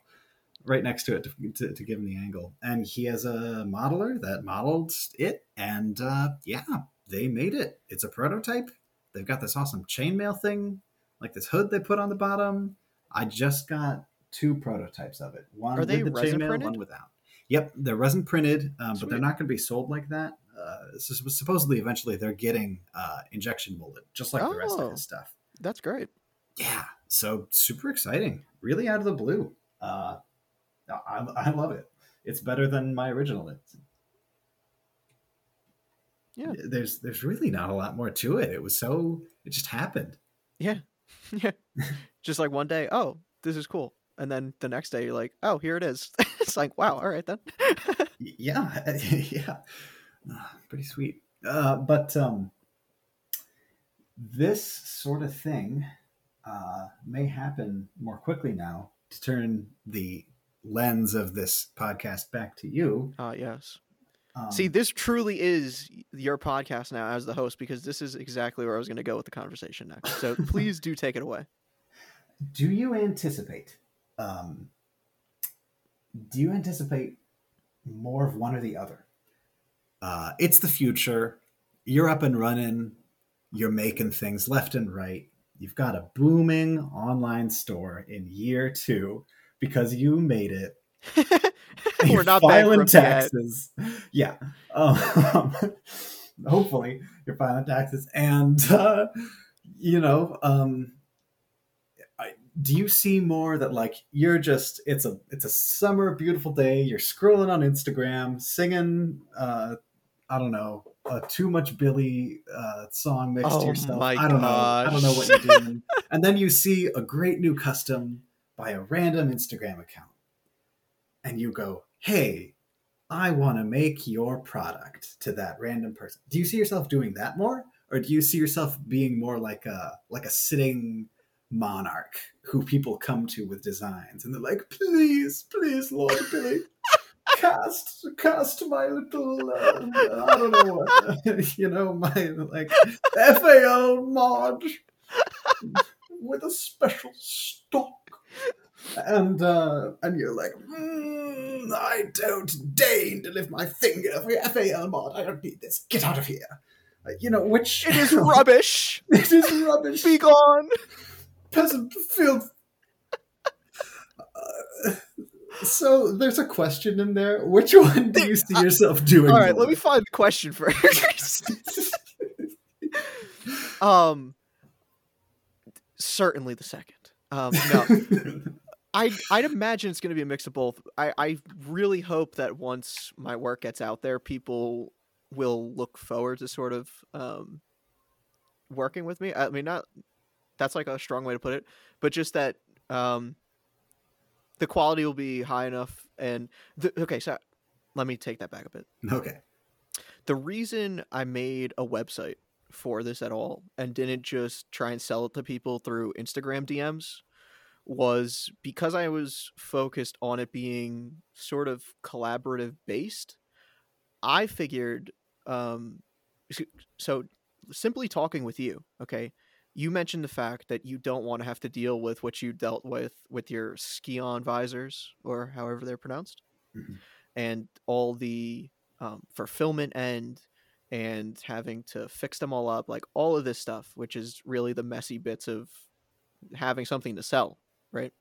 right next to it to, to, to give him the angle. And he has a modeler that modeled it, and uh, yeah, they made it. It's a prototype. They've got this awesome chainmail thing like this hood they put on the bottom. I just got two prototypes of it. One Are they with the resin chainmail, one without. Yep, they're resin printed, um, but they're not going to be sold like that. Uh, so supposedly, eventually, they're getting uh, injection molded, just like the rest Oh. of his stuff. That's great. Yeah, so super exciting, really out of the blue. Uh, I, I love it. It's better than my original. It's, Yeah. there's there's really not a lot more to it. It was so it just happened. Yeah. Yeah. Just like one day, oh, this is cool. And then the next day you're like, oh, here it is. it's like, wow, all right then. Yeah yeah Ah, pretty sweet uh, but um, this sort of thing uh, may happen more quickly now to turn the lens of this podcast back to you Ah, yes. um, See, this truly is your podcast now as the host because this is exactly where I was going to go with the conversation next. So please do take it away. do you anticipate um, do you anticipate more of one or the other? Uh, it's the future. You're up and running. You're making things left and right. You've got a booming online store in year two because you made it We're not filing bankrupt yet. taxes. Yeah. Um, hopefully you're filing taxes. And uh, you know um, I, do you see more that like you're just it's a it's a summer beautiful day you're scrolling on instagram singing uh i don't know a too much billy uh song mixed Oh to yourself i don't know. I don't know what you're doing. And then you see a great new custom by a random instagram account and you go hey i want to make your product to that random person. Do you see yourself doing that more or do you see yourself being more like a like a sitting monarch who people come to with designs and they're like please please lord billy cast cast my little uh, i don't know what you know my like fal mod with a special stock and uh and you're like mm, i don't deign to lift my finger for your fal mod i don't need this get out of here Uh, you know which It is rubbish. it is rubbish Be gone. peasant filth. Uh, so there's a question in there. Which one do you see yourself doing? All right, more? let me find the question first. um, certainly the second. Um, no, I I'd imagine it's going to be a mix of both. I I really hope that once my work gets out there, people will look forward to sort of um working with me. I mean, not that's like a strong way to put it, but just that um the quality will be high enough. And the, okay, so let me take that back a bit okay. the reason I made a website for this at all and didn't just try and sell it to people through Instagram DMs was because I was focused on it being sort of collaborative based. I figured, um, so simply talking with you, okay, you mentioned the fact that you don't want to have to deal with what you dealt with with your ski-on visors or however they're pronounced Mhm. and all the um, fulfillment end and having to fix them all up like all of this stuff which is really the messy bits of having something to sell right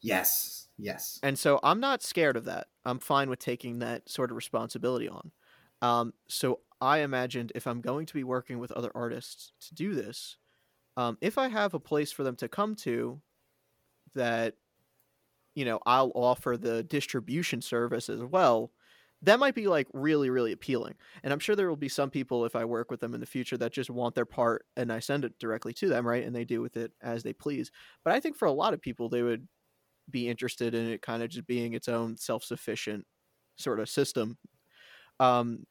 Yes. Yes. and so i'm not scared of that i'm fine with taking that sort of responsibility on um, so i imagined if i'm going to be working with other artists to do this um, if i have a place for them to come to that you know i'll offer the distribution service as well that might be like really really appealing and i'm sure there will be some people if i work with them in the future that just want their part and i send it directly to them right and they do with it as they please but i think for a lot of people they would be interested in it kind of just being its own self-sufficient sort of system um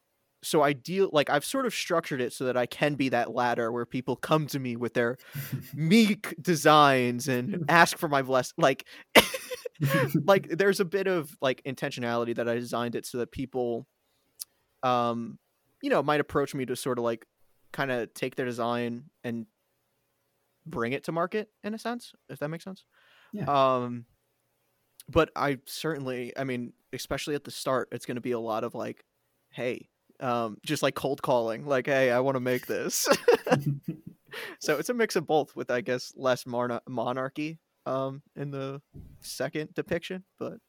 so i deal like i've sort of structured it so that i can be that ladder where people come to me with their meek designs and ask for my bless like like there's a bit of like intentionality that I designed it so that people um you know might approach me to sort of like kind of take their design and bring it to market in a sense if that makes sense Yeah. um but I certainly I mean especially at the start it's going to be a lot of like hey um just like cold calling like hey I want to make this so it's a mix of both with i guess less monarchy um in the second depiction but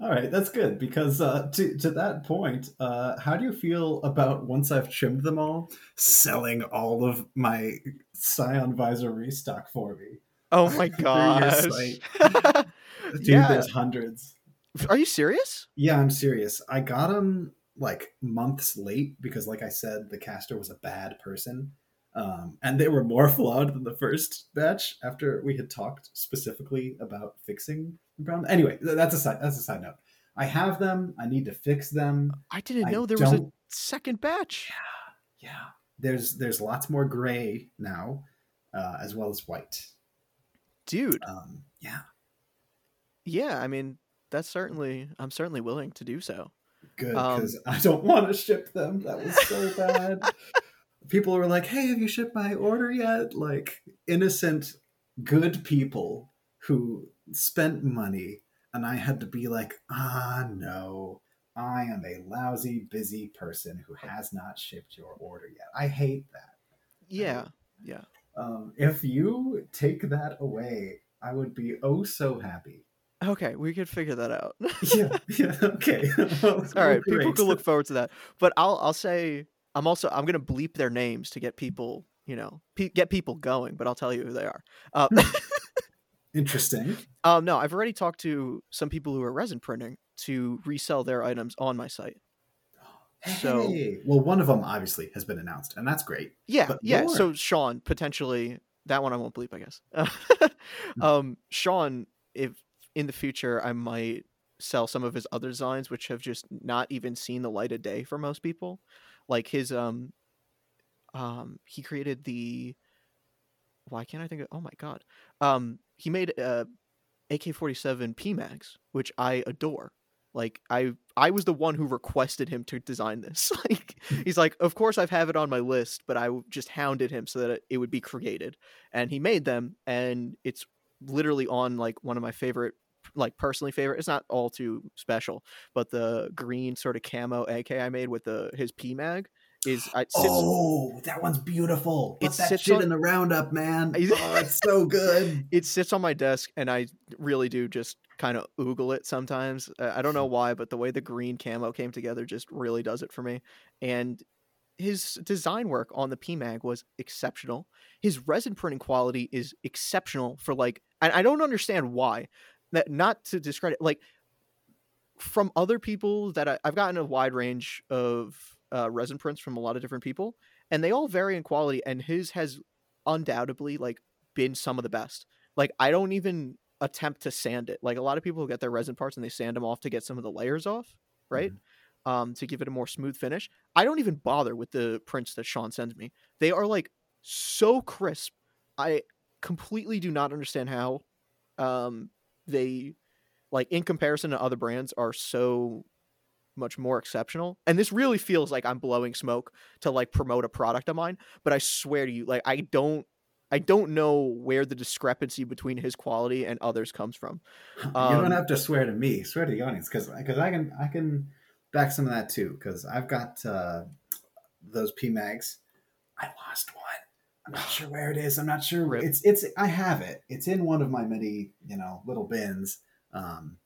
All right, that's good because uh, to to that point, uh, how do you feel about once I've trimmed them all, selling all of my Scion visor restock for me? oh my gosh Dude, Yeah. there's hundreds. Are you serious Yeah, I'm serious. I got them like months late because, like I said, the caster was a bad person. Um, and they were more flawed than the first batch after we had talked specifically about fixing the problem. Anyway, that's a side that's a side note. I have them. I need to fix them. i didn't I know there was a second batch Yeah, there's there's lots more gray now, uh, as well as white. dude Um, yeah, yeah i mean that's certainly i'm certainly willing to do so good Um, because I don't want to ship them. That was so bad. People were like, "Hey, have you shipped my order yet?" Like innocent, good people who spent money, and I had to be like, "Ah, no." I am a lousy, busy person who has not shipped your order yet. I hate that. yeah yeah Um, if you take that away, I would be oh so happy. Okay we could figure that out Yeah, yeah, okay. All right people can look forward to that but i'll i'll say i'm also i'm gonna bleep their names to get people you know pe- get people going but i'll tell you who they are uh, Interesting. um no i've already talked to some people who are resin printing to resell their items on my site So- Hey, well, one of them obviously has been announced, and that's great. yeah But yeah more. so sean potentially that one i won't bleep i guess um sean if in the future i might sell some of his other designs which have just not even seen the light of day for most people. Like his um um he created the why can't i think of oh my god. Um he made uh ak-47 pmags which i adore. Like i i was the one who requested him to design this. Like he's like of course i've have it on my list but I just hounded him so that it would be created. And he made them and it's literally on like one of my favorite like personally favorite it's not all too special but the green sort of camo ak i made with the his pmag is I, sits, oh, that one's beautiful. Put It that sits shit on- in the roundup, man. Oh, it's so good. it sits on my desk and i really do just kind of oogle it sometimes i don't know why but the way the green camo came together just really does it for me and his design work on the pmag was exceptional his resin printing quality is exceptional for like and i don't understand why that not to discredit like from other people that I, i've gotten a wide range of uh, resin prints from a lot of different people and they all vary in quality and his has undoubtedly like been some of the best. Like i don't even attempt to sand it. Like a lot of people get their resin parts and they sand them off to get some of the layers off right? Um to give it a more smooth finish. I don't even bother with the prints that sean sends me. They are like so crisp. I completely do not understand how um they like in comparison to other brands are so much more exceptional. And this really feels like I'm blowing smoke to like promote a product of mine, but I swear to you, like I don't I don't know where the discrepancy between his quality and others comes from. you Um, don't have to swear to me, swear to the audience, because because I can I can back some of that too, because I've got uh, those P mags. I lost one. I'm not sure where it is. I'm not sure. Rip. It's it's I have it. It's in one of my many you know little bins. Um,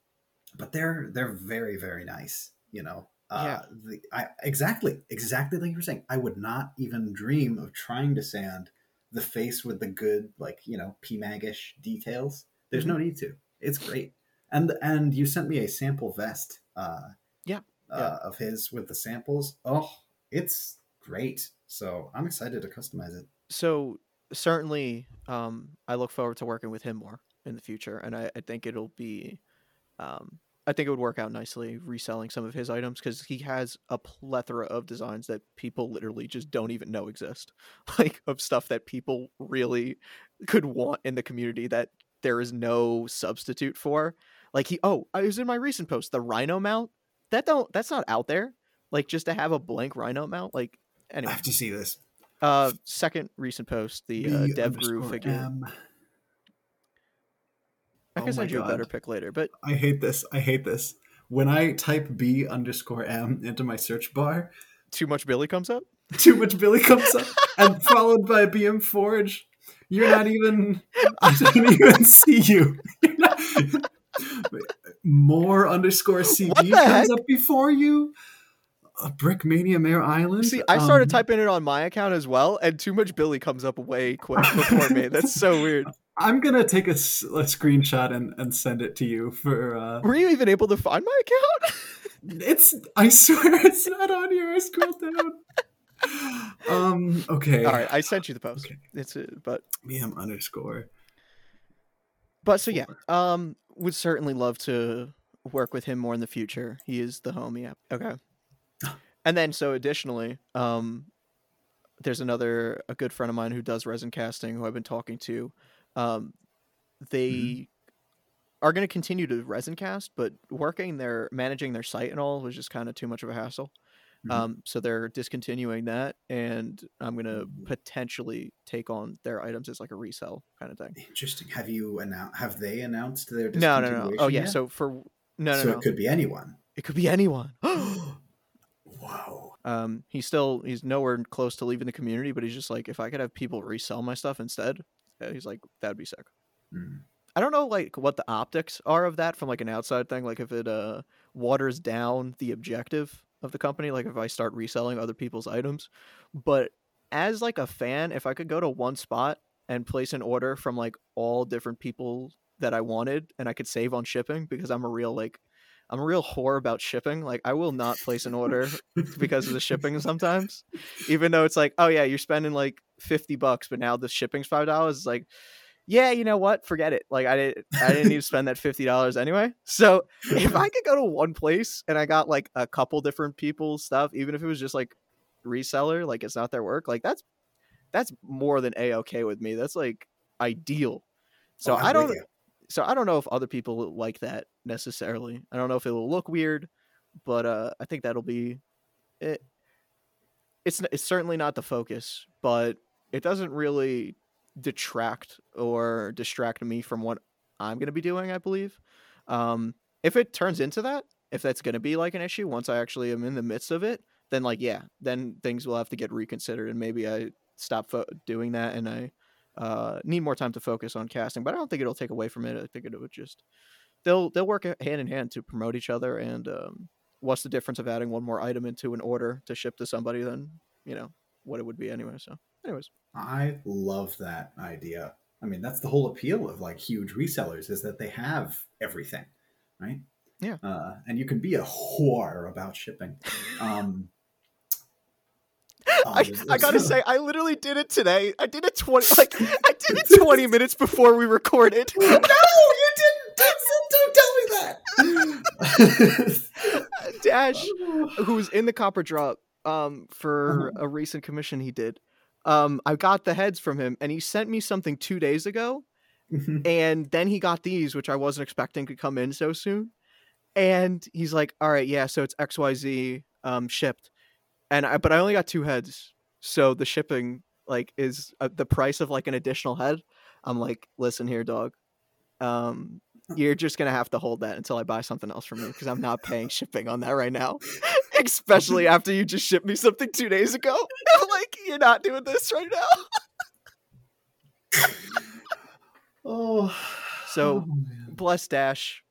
but they're they're very very nice. You know. Uh, Yeah. the, I, exactly, exactly like you were saying. I would not even dream of trying to sand the face with the good, like you know, PMAG-ish details. There's Mm-hmm. no need to. It's great. And and you sent me a sample vest. Uh, Yeah, Uh. Of his with the samples. Oh, it's great. So I'm excited to customize it. So certainly um i look forward to working with him more in the future and i, I think it'll be um i think it would work out nicely reselling some of his items because he has a plethora of designs that people literally just don't even know exist like of stuff that people really could want in the community that there is no substitute for. Like he oh i was in my recent post the rhino mount? That don't that's not out there. Like just to have a blank rhino mount? Like anyway, I have to see this. Uh, second recent post, the uh, Dev Brew figure. M. I Oh can my send you a better pick later, but I hate this. I hate this. When I type B underscore M into my search bar, too much Billy comes up. too much Billy comes up, and followed by BM Forge. You're not even. I don't even see you. Not, more underscore CD comes heck? up before you. A Brickmania Mare Island. See, I started Um, typing it on my account as well, and too much Billy comes up way quick before me. That's so weird. I'm gonna take a screenshot and, and send it to you for. Uh, Were you even able to find my account? it's. I swear it's not on here. I scrolled down. um. Okay. All right, I sent you the post. Okay. It's uh, but BM underscore. but so yeah, um, would certainly love to work with him more in the future. He is the homie. Yeah. Okay. And then so additionally, um, there's another a good friend of mine who does resin casting who I've been talking to. Um, they are going to continue to resin cast, but working their managing their site and all was just kind of too much of a hassle. Mhm. Um, so they're discontinuing that, and I'm going to potentially take on their items as like a resell kind of thing. Interesting. Have you announced? Have they announced their No, no, no. Oh yeah. yet? So for no, no, so no. it could be anyone. It could be anyone. Wow. um, he's still he's nowhere close to leaving the community, but he's just like, if I could have people resell my stuff instead, uh, he's like, that'd be sick. Mm. I don't know like what the optics are of that from like an outside thing, like if it uh waters down the objective of the company, like if I start reselling other people's items. But as like a fan, if I could go to one spot and place an order from like all different people that I wanted and I could save on shipping because I'm a real like I'm a real whore about shipping. Like I will not place an order because of the shipping sometimes. Even though it's like, oh yeah, you're spending like 50 bucks, but now the shipping's five dollars. It's like, yeah, you know what? Forget it. Like I didn't I didn't need to spend that fifty dollars anyway. So if I could go to one place and I got like a couple different people's stuff, even if it was just like reseller, like it's not their work, like that's that's more than a okay with me. That's like ideal. So Oh, I don't so I don't know if other people like that necessarily. I don't know if it will look weird, but uh, I think that'll be it. It's it's certainly not the focus, but it doesn't really detract or distract me from what I'm going to be doing. I believe. Um, if it turns into that, if that's going to be like an issue once I actually am in the midst of it, then like yeah, then things will have to get reconsidered, and maybe I stop fo- doing that and I uh, need more time to focus on casting. But I don't think it'll take away from it. I think it would just they'll they'll work hand in hand to promote each other. And um, what's the difference of adding one more item into an order to ship to somebody than you know what it would be anyway? So, anyways, I love that idea. I mean, that's the whole appeal of like huge resellers is that they have everything, right? Yeah. Uh, and you can be a whore about shipping. Um, I, I gotta say, I literally did it today. I did it twenty like I did it twenty minutes before we recorded. no, you didn't. Dash, who's in the cop or drop, um, for a recent commission he did. Um, I got the heads from him, and he sent me something two days ago, and then he got these, which I wasn't expecting could come in so soon. and he's like, "All right, yeah, so it's X Y Z um, shipped," and I but I only got two heads, so the shipping like is uh, the price of like an additional head. I'm like, listen here, dog. Um, you're just gonna have to hold that until I buy something else from you because I'm not paying shipping on that right now. Especially after you just shipped me something two days ago. like you're not doing this right now. Oh. So oh, bless Dash,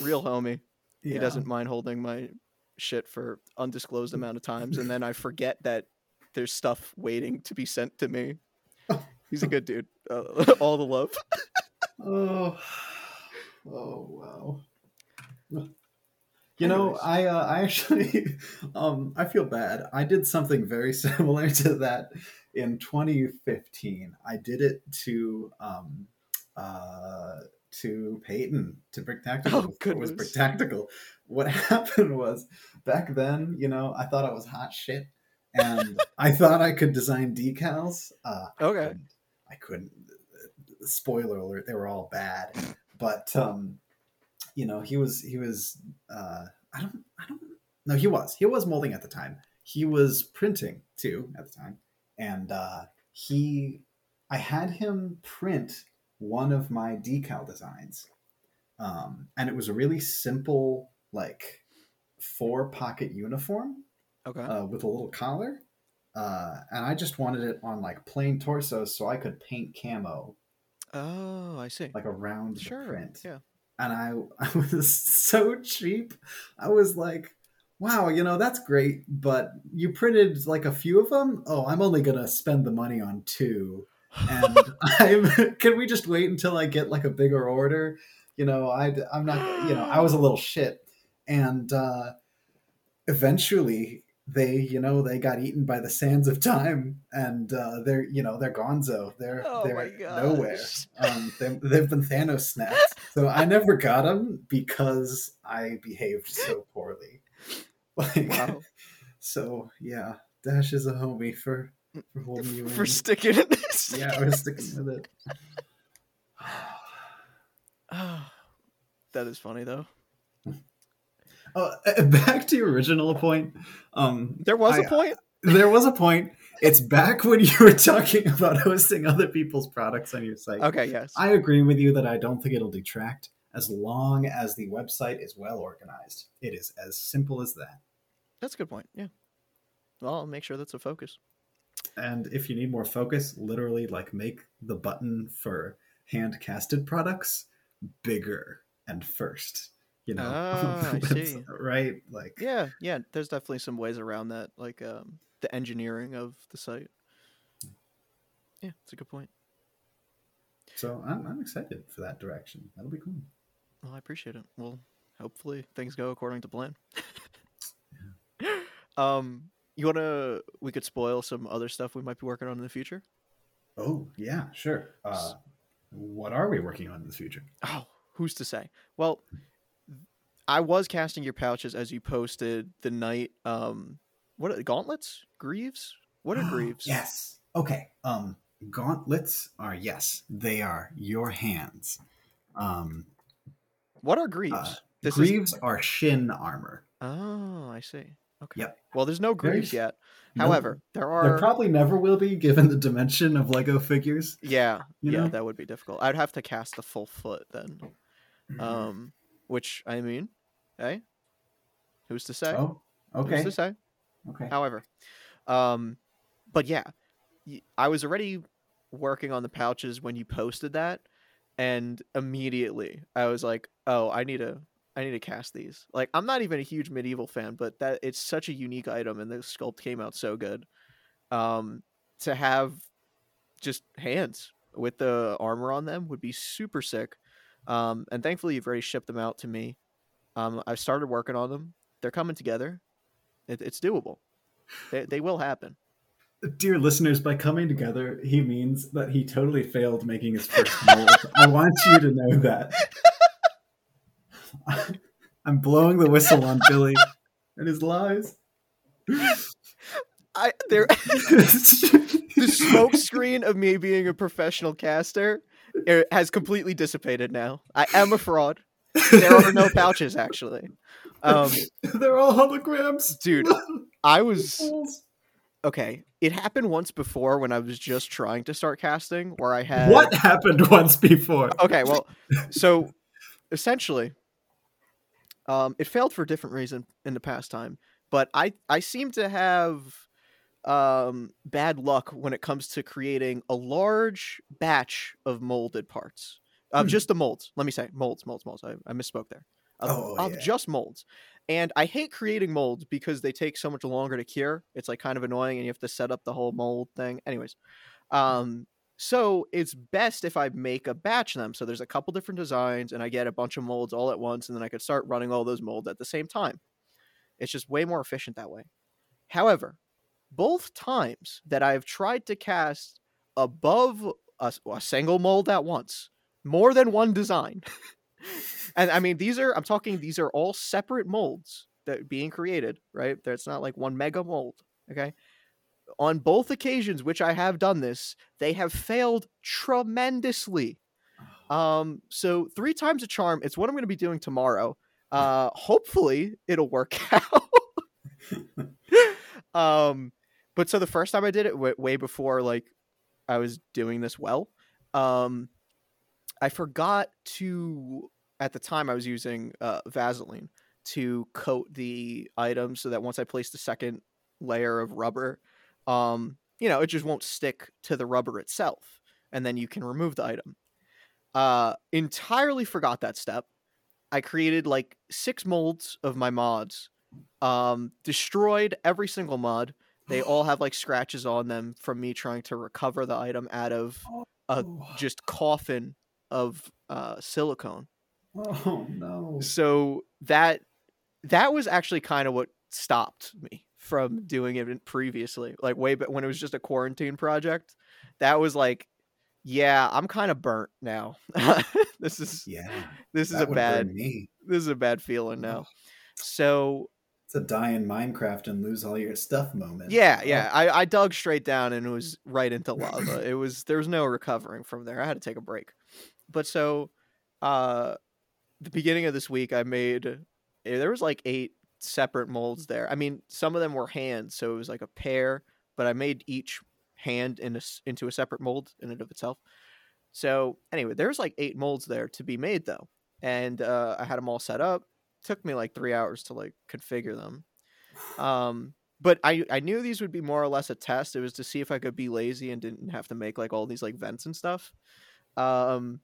real homie. He doesn't mind holding my shit for undisclosed amount of times, and then I forget that there's stuff waiting to be sent to me. He's a good dude. Uh, all the love. Oh. Oh wow. You know, I uh, I actually um I feel bad. I did something very similar to that in 2015. I did it to um uh to Peyton to Brick Tactical. Oh, was Brick. Tactical. What happened was back then, you know, I thought I was hot shit, and I thought I could design decals. Uh, I Okay. couldn't. I couldn't. Spoiler alert: they were all bad. But um, you know, he was he was. Uh, I don't. I don't. No, he was. He was molding at the time. He was printing too at the time, and uh, he. I had him print one of my decal designs, um, and it was a really simple, like four pocket uniform Okay. uh, with a little collar. Uh, and I just wanted it on like plain torso so I could paint camo oh, I see. like around Sure. the print. Yeah. And I, I was so cheap. I was like, wow, you know, that's great, but you printed like a few of them. Oh, I'm only going to spend the money on two. And I'm, can we just wait until I get like a bigger order? You know, I, I'm not, you know, I was a little shit. And, uh, eventually they you know they got eaten by the sands of time and uh they're you know they're gonzo they're Oh they're nowhere um they, they've been thanos snapped so i never got them because i behaved so poorly like Wow. so yeah dash is a homie for for holding you For in. sticking in this. yeah we're sticking with it that is funny though. Uh, back to your original point um There was a I- point. there was a point. It's back when you were talking about hosting other people's products on your site. Okay, yes. I agree with you that I don't think it'll detract as long as the website is well organized. It is as simple as that. That's a good point. Yeah. Well, I'll make sure that's a focus. And if you need more focus, literally like make the button for hand casted products bigger and first. You know, Ah, I see. right? Like, Yeah, yeah. There's definitely some ways around that, like um, the engineering of the site. Yeah, it's a good point. so I'm, I'm excited for that direction. That'll be cool. Well, I appreciate it. Well, hopefully things go according to plan. um, you wanna? We could spoil some other stuff we might be working on in the future. Oh yeah, sure. Uh, what are we working on in the future? Oh, who's to say? Well, I was casting your pouches as you posted the night. Um, what are gauntlets? Greaves? What are greaves? yes. Okay. Um, gauntlets are yes, they are your hands. Um, What are greaves? Uh, this greaves are shin armor. Oh, I see. Okay. Yep. Well, there's no greaves s- yet. No, However, there are. there probably never will be, given the dimension of Lego figures. Yeah, you yeah, know? that would be difficult. I'd have to cast the full foot then. Mm-hmm. Um, which I mean, hey, who's to say? oh, okay. Who's to say? Okay. However, um, but yeah, I was already working on the pouches when you posted that, and immediately I was like, "Oh, I need to, I need to cast these." Like, I'm not even a huge medieval fan, but that it's such a unique item, and the sculpt came out so good. Um, to have just hands with the armor on them would be super sick. Um, and thankfully, you've already shipped them out to me. Um, I've started working on them. They're coming together. It, it's doable. They, they will happen. Dear listeners, by coming together, he means that he totally failed making his first mold. I want you to know that. I'm blowing the whistle on Billy and his lies. I there the smoke screen of me being a professional caster has completely dissipated now. I am a fraud. There are no pouches actually. Um, They're all holograms. dude, I was okay. It happened once before when I was just trying to start casting, where I had What happened once before? okay well so essentially um it failed for a different reason in the past time but i i seem to have um bad luck when it comes to creating a large batch of molded parts of Hmm. just the molds let me say molds molds molds i, I misspoke there of, Oh, of yeah. just molds and i hate creating molds because they take so much longer to cure it's like kind of annoying and you have to set up the whole mold thing anyways um so it's best if I make a batch of them. So there's a couple different designs and I get a bunch of molds all at once and then I could start running all those molds at the same time. It's just way more efficient that way. However, both times that I've tried to cast above a, a single mold at once, more than one design. and I mean these are I'm talking these are all separate molds that being created, right? There's not like one mega mold, okay? on both occasions which I have done this, they have failed tremendously. Um, so three times a charm. It's what I'm going to be doing tomorrow. Uh, hopefully it'll work out. um, but so the first time I did it, w- way before like I was doing this well, um, I forgot to at the time I was using uh, Vaseline to coat the item so that once I placed the second layer of rubber, um, you know, it just won't stick to the rubber itself, and then you can remove the item. Uh, entirely forgot that step. I created like six molds of my mods, um, destroyed every single mod. They all have like scratches on them from me trying to recover the item out of a Oh, just coffin of uh, silicone. oh no. So that that was actually kind of what stopped me from doing it previously. Like way back when it was just a quarantine project. That was like, yeah, I'm kind of burnt now. this is Yeah. this is a bad me. this is a bad feeling now. So It's a die in Minecraft and lose all your stuff moment. yeah, yeah, I, I dug straight down and it was right into lava. it was there was no recovering from there. I had to take a break. But so, uh, the beginning of this week, I made eh, there was like eight separate molds there. I mean, some of them were hands, so it was like a pair, but I made each hand in a, into a separate mold in and of itself. So anyway, there's like eight molds there to be made though, and uh, I had them all set up. Took me like three hours to like configure them. Um, but I I knew these would be more or less a test. It was to see if I could be lazy and didn't have to make like all these like vents and stuff. Um,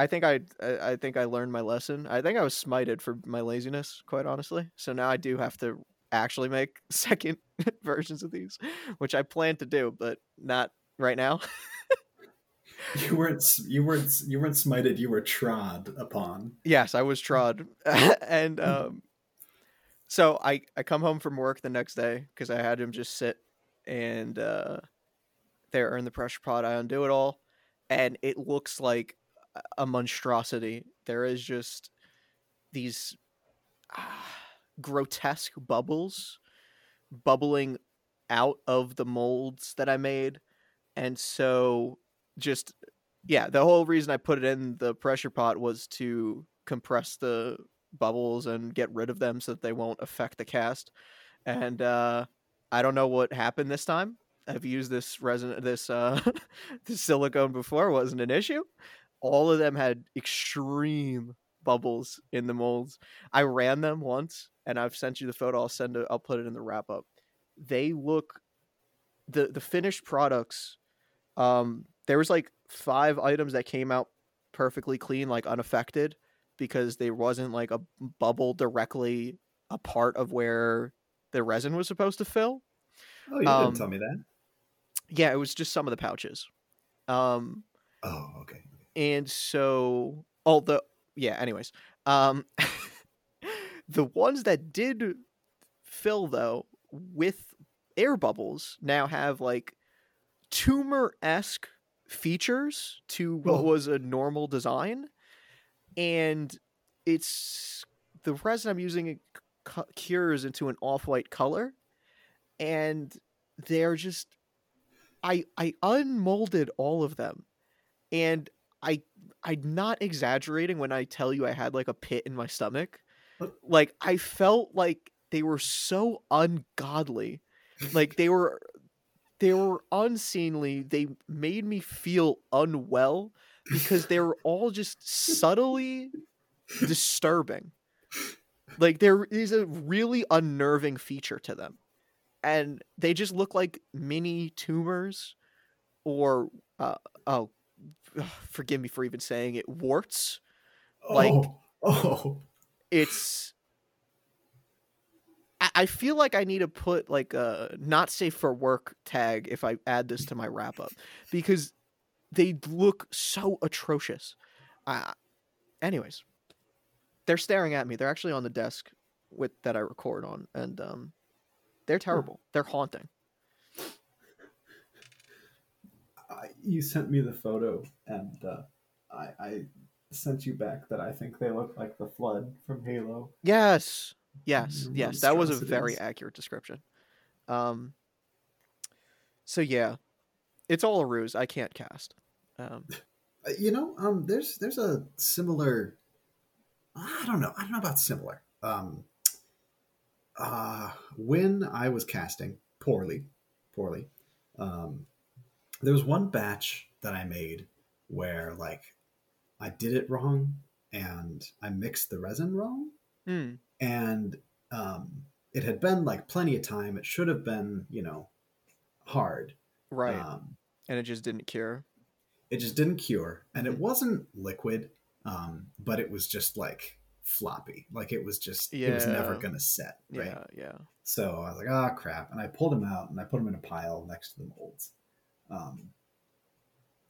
I think I I think I learned my lesson. I think I was smited for my laziness, quite honestly. So now I do have to actually make second versions of these, which I plan to do, but not right now. You weren't you weren't you weren't smited, you were trod upon. yes, I was trod, and um, so I I come home from work the next day because I had him just sit and uh, there in the pressure pot. I undo it all, and it looks like a- monstrosity. There is just these ah, grotesque bubbles bubbling out of the molds that I made, and so just yeah, the whole reason I put it in the pressure pot was to compress the bubbles and get rid of them so that they won't affect the cast. And uh, I don't know what happened this time. I've used this resin, this uh, this silicone before. Wasn't an issue. All of them had extreme bubbles in the molds. I ran them once, and I've sent you the photo. I'll send it. I'll put it in the wrap up. They look the the finished products. Um, there was like five items that came out perfectly clean, like unaffected, because there wasn't like a bubble directly a part of where the resin was supposed to fill. Oh, you Um, didn't tell me that. Yeah, it was just some of the pouches. Um, Oh, okay. And so although yeah anyways um the ones that did fill though with air bubbles now have like tumor-esque features to what was a normal design and it's the resin i'm using it cu- cures into an off-white color and they're just i i unmolded all of them and I I'm not exaggerating when I tell you I had like a pit in my stomach. Like I felt like they were so ungodly. Like they were they were unseemly. They made me feel unwell because they were all just subtly disturbing. Like there is a really unnerving feature to them. And they just look like mini tumors or uh, oh forgive me for even saying it warts. Like- oh, oh, It's I- I feel like I need to put like a not safe for work tag if I add this to my wrap up because they look so atrocious. Uh, anyways, they're staring at me. They're actually on the desk with that I record on, and um, they're terrible. They're haunting. I, you sent me the photo, and uh, I, I sent you back that I think they look like the flood from Halo. Yes, yes, yes. That was a very accurate description. Um. So yeah, it's all a ruse. I can't cast. Um, Uh, You know, um, there's there's a similar. I don't know. I don't know about similar. Um, uh, when I was casting poorly, poorly, um, there was one batch that I made where like I did it wrong and I mixed the resin wrong, hmm, and um, it had been like plenty of time. It should have been, you know, hard. right, Um, and it just didn't cure. it just didn't cure and it Mhm. wasn't liquid um but it was just like floppy like it was just it was never gonna set right Yeah, yeah. so i was like ah crap and i pulled them out and i put them in a pile next to the molds um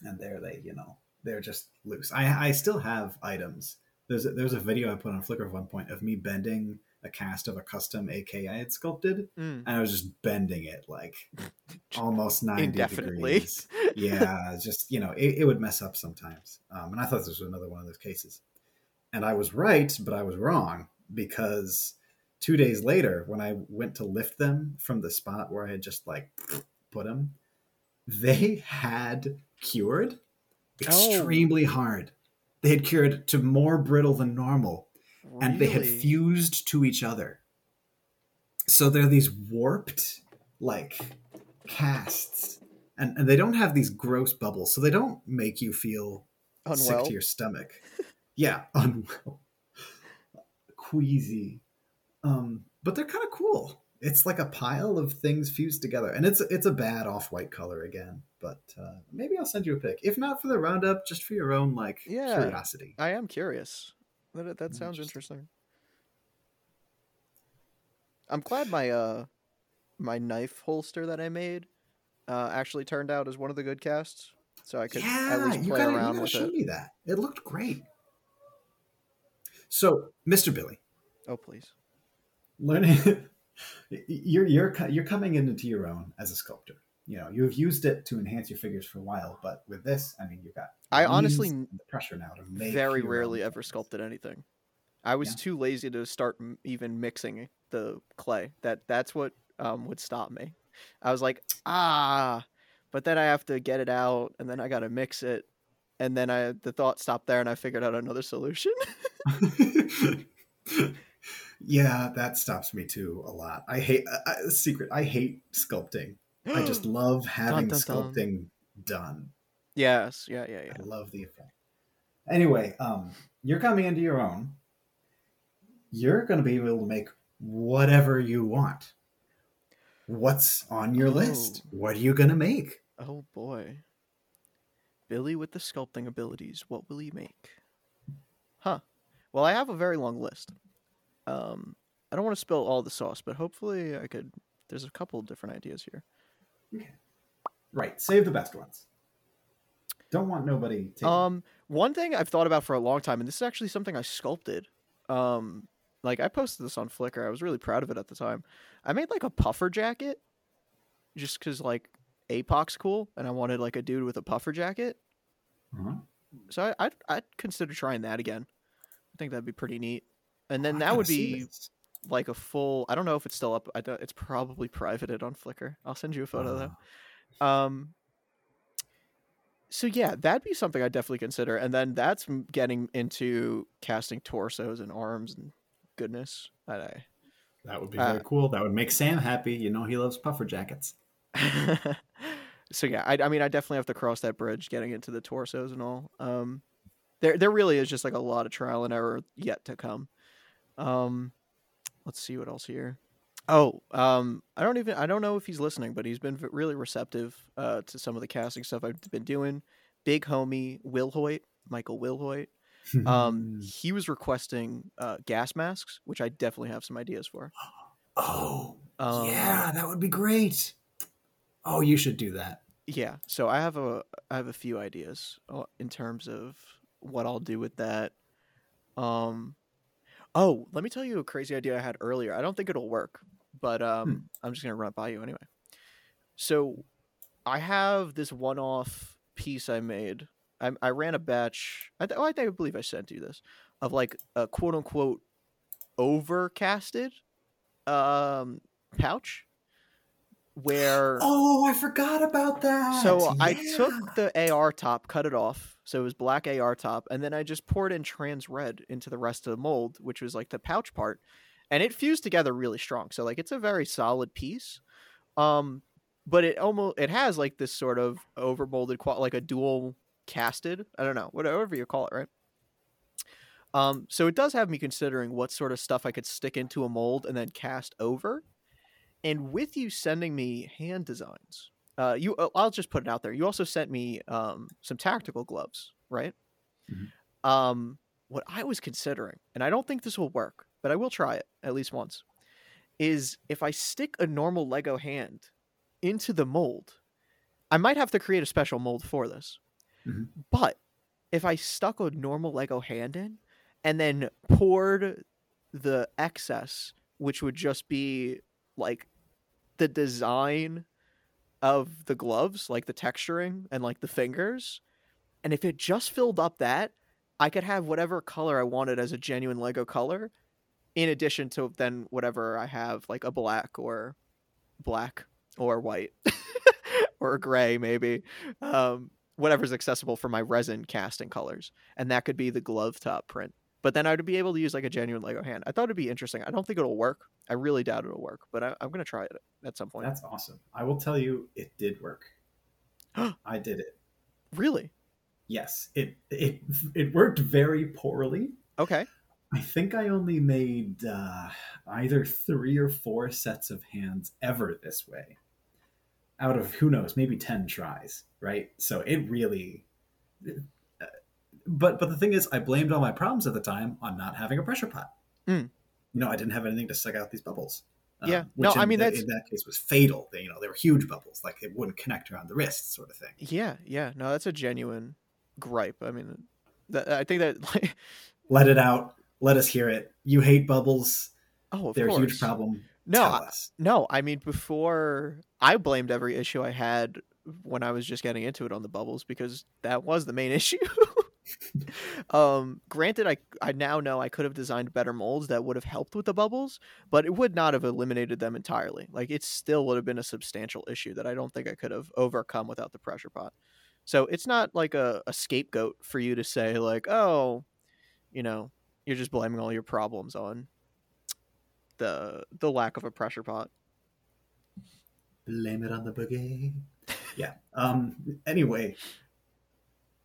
and there they you know they're just loose i i still have items there's a, there's a video i put on flickr at one point of me bending a cast of a custom ak i had sculpted Mm. and i was just bending it like almost 90 Indefinitely. degrees yeah, just you know, it, it would mess up sometimes. Um, and I thought this was another one of those cases. And I was right, but I was wrong because two days later, when I went to lift them from the spot where I had just like put them, they had cured extremely hard. They had cured to more brittle than normal, and they had fused to each other. So they're these warped, like casts, and, and they don't have these gross bubbles, so they don't make you feel sick to your stomach. yeah, unwell, queasy. Um, but they're kind of cool. It's like a pile of things fused together, and it's it's a bad off white color again. But uh, maybe I'll send you a pic, if not for the roundup, just for your own like Yeah. curiosity. I am curious. That that sounds Interesting. interesting. I'm glad my uh my knife holster that I made uh actually turned out as one of the good casts, so I could yeah, at least you play gotta, around with show it. me that. It looked great. So, Mr. Billy, Oh please. learning you're you're you're coming into your own as a sculptor. You know, you've used it to enhance your figures for a while, but with this, I mean, you've got I honestly the pressure now to make Very rarely ever sculpted anything. I was Yeah. too lazy to start m- even mixing the clay. That that's what um would stop me. I was like, ah, but then I have to get it out, and then I got to mix it, and then I the thought stopped there, and I figured out another solution. yeah, that stops me too a lot. I hate I, I- secret. I hate sculpting. I just love having dun, dun. sculpting done. yes, yeah, yeah, yeah. I love the effect. Anyway, um, you're coming into your own. You're going to be able to make whatever you want. What's on your list? Oh. What are you going to make? Oh boy. Billy with the sculpting abilities, what will he make? Huh. Well, I have a very long list. Um, I don't want to spill all the sauce, but hopefully I could. There's a couple different ideas here. Okay. Right, save the best ones. Don't want nobody taking. Um, one thing I've thought about for a long time, and this is actually something I sculpted. Um, like I posted this on Flickr. I was really proud of it at the time. I made like a puffer jacket, just because like APOC's cool, and I wanted like a dude with a puffer jacket. Uh-huh. So I, I'd I'd consider trying that again. I think that'd be pretty neat. And then I that would be like a full. I don't know if it's still up. I don't, it's probably privated on Flickr. I'll send you a photo though. Um, so yeah, that'd be something I'd definitely consider. And then that's getting into casting torsos and arms and goodness. I, That would be Uh, very cool. That would make Sam happy. You know, he loves puffer jackets. so yeah, I, I mean, I definitely have to cross that bridge, getting into the torsos and all. Um, there, there really is just like a lot of trial and error yet to come. Um, let's see what else here. Oh, um, I don't even I don't know if he's listening, but he's been really receptive uh, to some of the casting stuff I've been doing. Big homie Will Hoyt, Michael Will Hoyt. Um, he was requesting uh, gas masks, which I definitely have some ideas for. oh, Um, yeah, that would be great. Oh, you should do that. yeah so i have a i have a few ideas uh, in terms of what i'll do with that um oh let me tell you a crazy idea i had earlier. I don't think it'll work but um i'm just gonna run it by you anyway. So i have this one-off piece i made. I, I ran a batch I, th- oh, I think i believe i sent you this of like a quote-unquote overcasted um pouch where Oh, I forgot about that. so I took the AR top, cut it off, so it was black AR top, and then I just poured in trans red into the rest of the mold, which was like the pouch part, and it fused together really strong. So like it's a very solid piece, um, but it almost it has like this sort of over molded, qual- like a dual casted. I don't know, whatever you call it, right? Um, so it does have me considering what sort of stuff I could stick into a mold and then cast over. And with you sending me hand designs, uh, you uh, I'll just put it out there. You also sent me um, some tactical gloves, right? Mhm. Um, what I was considering, and I don't think this will work, but I will try it at least once, is if I stick a normal Lego hand into the mold, I might have to create a special mold for this. Mhm. But if I stuck a normal Lego hand in and then poured the excess, which would just be like the design of the gloves, like the texturing and like the fingers. And if it just filled up that, I could have whatever color I wanted as a genuine Lego color, in addition to then whatever I have, like a black or black or white or gray, maybe. Um, whatever's accessible for my resin casting colors. And that could be the glove top print. But then I'd be able to use like a genuine Lego hand. I thought it'd be interesting. I don't think it'll work. I really doubt it'll work, but I, I'm going to try it at some point. That's awesome. I will tell you, it did work. I did it. Really? Yes, it it it worked very poorly. Okay. I think I only made uh, either three or four sets of hands ever this way, out of who knows, maybe ten tries. Right. So it really. But but the thing is, I blamed all my problems at the time on not having a pressure pot. Mm. You know, I didn't have anything to suck out these bubbles. Um, Yeah. which No, I mean, that's- in that case was fatal. They, you know, they were huge bubbles, like it wouldn't connect around the wrist, sort of thing. Yeah, yeah. No, that's a genuine gripe. I mean, that, I think that like, Let it out. Let us hear it. You hate bubbles. oh, of They're a huge problem. No, I- No, I mean before I blamed every issue I had when I was just getting into it on the bubbles because that was the main issue. um, granted, I I now know I could have designed better molds that would have helped with the bubbles, but it would not have eliminated them entirely. Like it still would have been a substantial issue that I don't think I could have overcome without the pressure pot. So it's not like a, a scapegoat for you to say like, oh, you know, you're just blaming all your problems on the the lack of a pressure pot. Blame it on the boogie. Yeah. Um. Anyway,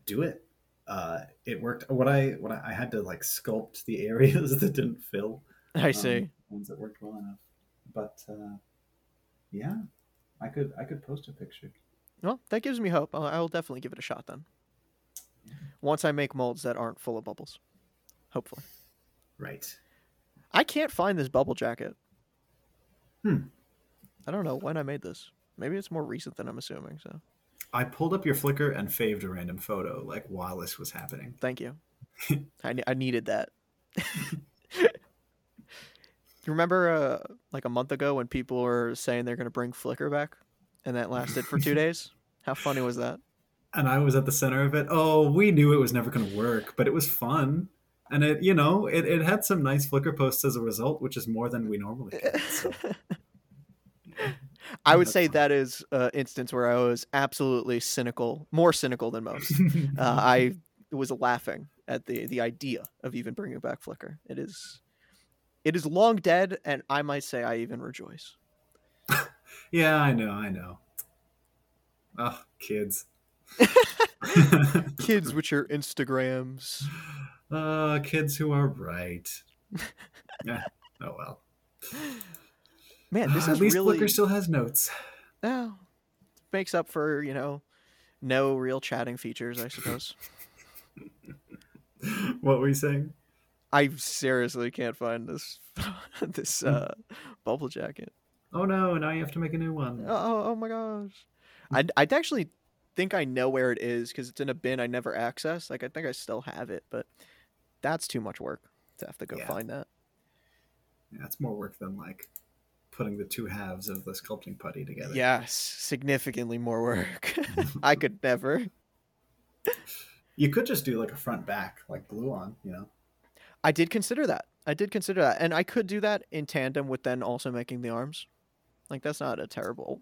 do it. Uh, it worked. What I what I, I had to like sculpt the areas that didn't fill. I um, see. ones that worked well enough. But uh, yeah, I could I could post a picture. Well, that gives me hope. I'll, I'll definitely give it a shot then. Once I make molds that aren't full of bubbles, hopefully. Right. I can't find this bubble jacket. Hmm. I don't know when I made this. Maybe it's more recent than I'm assuming. So I pulled up your Flickr and faved a random photo like while this was happening. thank you. I, ne- I needed that. you remember uh, like a month ago when people were saying they're going to bring Flickr back, and that lasted for two days? How funny was that? and I was at the center of it. Oh, we knew it was never going to work, but it was fun. And it, you know, it, it had some nice Flickr posts as a result, which is more than we normally get. So. I would say that is an instance where I was absolutely cynical, more cynical than most. uh, I was laughing at the the idea of even bringing back Flickr. It is, it is long dead, and I might say I even rejoice. yeah, I know, I know. Oh, kids. Kids with your Instagrams. uh, kids who are right. yeah. Oh well. Man, this At is least really Flickr still has notes. oh, makes up for you know no real chatting features, I suppose. what were you saying? I seriously can't find this this uh, bubble jacket. Oh no! Now you have to make a new one. Oh, oh, oh my gosh. I'd, I'd actually think I know where it is because it's in a bin I never access. Like, I think I still have it, but that's too much work to have to go Yeah. find that. Yeah, it's more work than like putting the two halves of the sculpting putty together. Yes, significantly more work. I could never. You could just do like a front back, like glue on. You know. I did consider that. I did consider that. And I could do that in tandem with then also making the arms. Like, that's not a terrible.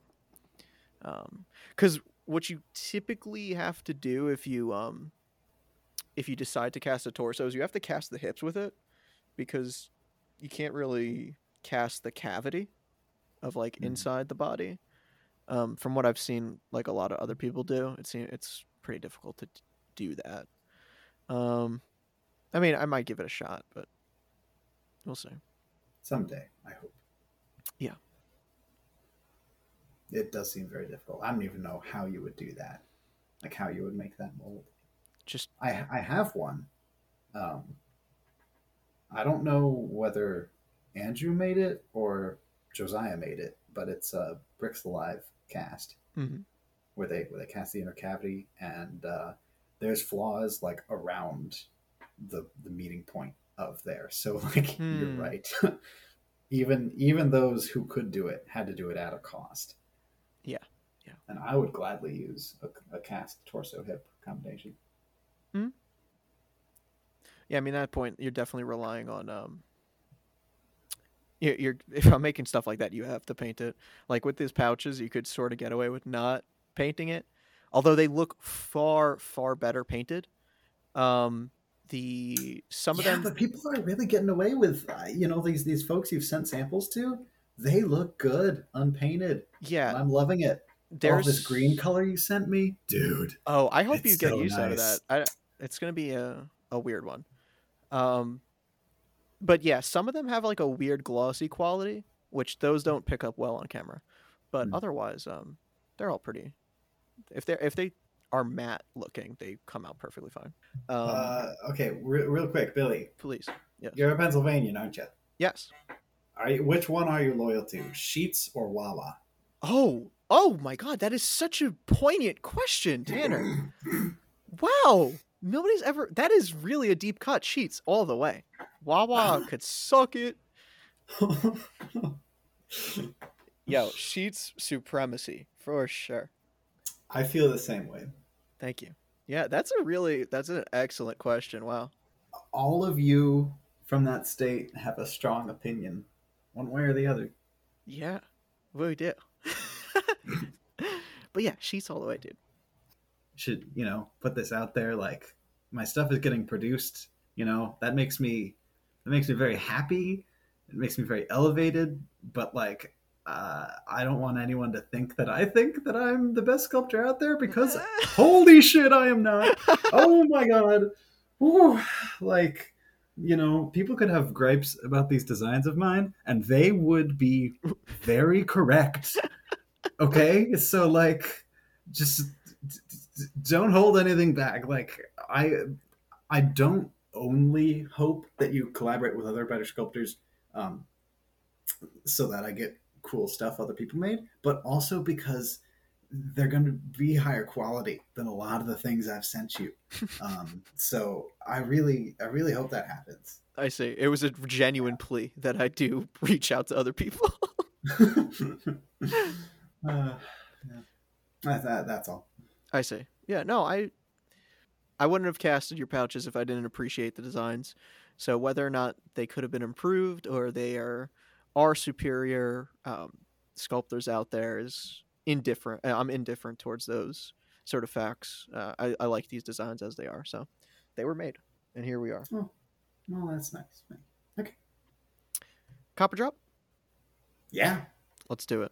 Um, because what you typically have to do if you um if you decide to cast a torso is you have to cast the hips with it because you can't really cast the cavity of like Mhm. inside the body. Um, from what I've seen, like a lot of other people do, it seems it's pretty difficult to do that. Um, I mean, I might give it a shot, but we'll see. Someday, I hope. Yeah. It does seem very difficult. I don't even know how you would do that. Like how you would make that mold. Just I I have one. Um, I don't know whether Andrew made it or Josiah made it, but it's a Bricks Alive cast mhm. where they where they cast the inner cavity and uh, there's flaws like around the the meeting point of there. So like you're Hmm. right. even even those who could do it had to do it at a cost. Yeah, yeah. And I would gladly use a, a cast torso hip combination. yeah. I mean, at that point, you're definitely relying on um. You're, you're if I'm making stuff like that, you have to paint it. Like with these pouches, you could sort of get away with not painting it, although they look far far better painted. Um, the some of yeah, them but people are really getting away with uh, you know these these folks you've sent samples to. They look good unpainted. yeah I'm loving it. there's All this green color you sent me, dude. Oh, I hope you get so use out of that. I, it's gonna be a, a weird one. Um, but yeah, some of them have like a weird glossy quality, which those don't pick up well on camera. But Hmm. otherwise, um, they're all pretty. If they are if they are matte looking, they come out perfectly fine. Um, uh, okay, re- real quick, Billy. please, yes, You're a Pennsylvanian, aren't you? yes. Are you? Which one are you loyal to, Sheetz or Wawa? Oh, oh my God, that is such a poignant question, Tanner. Wow. Nobody's ever. That is really a deep cut. Sheetz all the way. Wawa could suck it. Yo, Sheetz supremacy for sure. I feel the same way. Thank you. Yeah, that's a really that's an excellent question. Wow. All of you from that state have a strong opinion, one way or the other. Yeah, we do. but yeah, Sheetz all the way, dude. Should you know put this out there? Like my stuff is getting produced. You know that makes me that makes me very happy. It makes me very elevated. But like. Uh, I don't want anyone to think that I think that I'm the best sculptor out there because holy shit, I am not. oh my god Ooh, like you know people could have gripes about these designs of mine and they would be very correct okay so like just don't hold anything back like i i don't only hope that you collaborate with other better sculptors um, so that i get cool stuff other people made but also because they're going to be higher quality than a lot of the things I've sent you. Um, so I really, I really hope that happens. I see. It was a genuine plea that I do reach out to other people. uh, yeah. that, that, that's all. I see. Yeah, no, I I wouldn't have casted your pouches if I didn't appreciate the designs. So whether or not they could have been improved or they are are superior, um, sculptors out there is indifferent. uh, I'm indifferent towards those sort of facts. Uh, I, I like these designs as they are, so they were made, and here we are. Oh, Well, that's nice. Okay. Cop or drop. Yeah. Let's do it.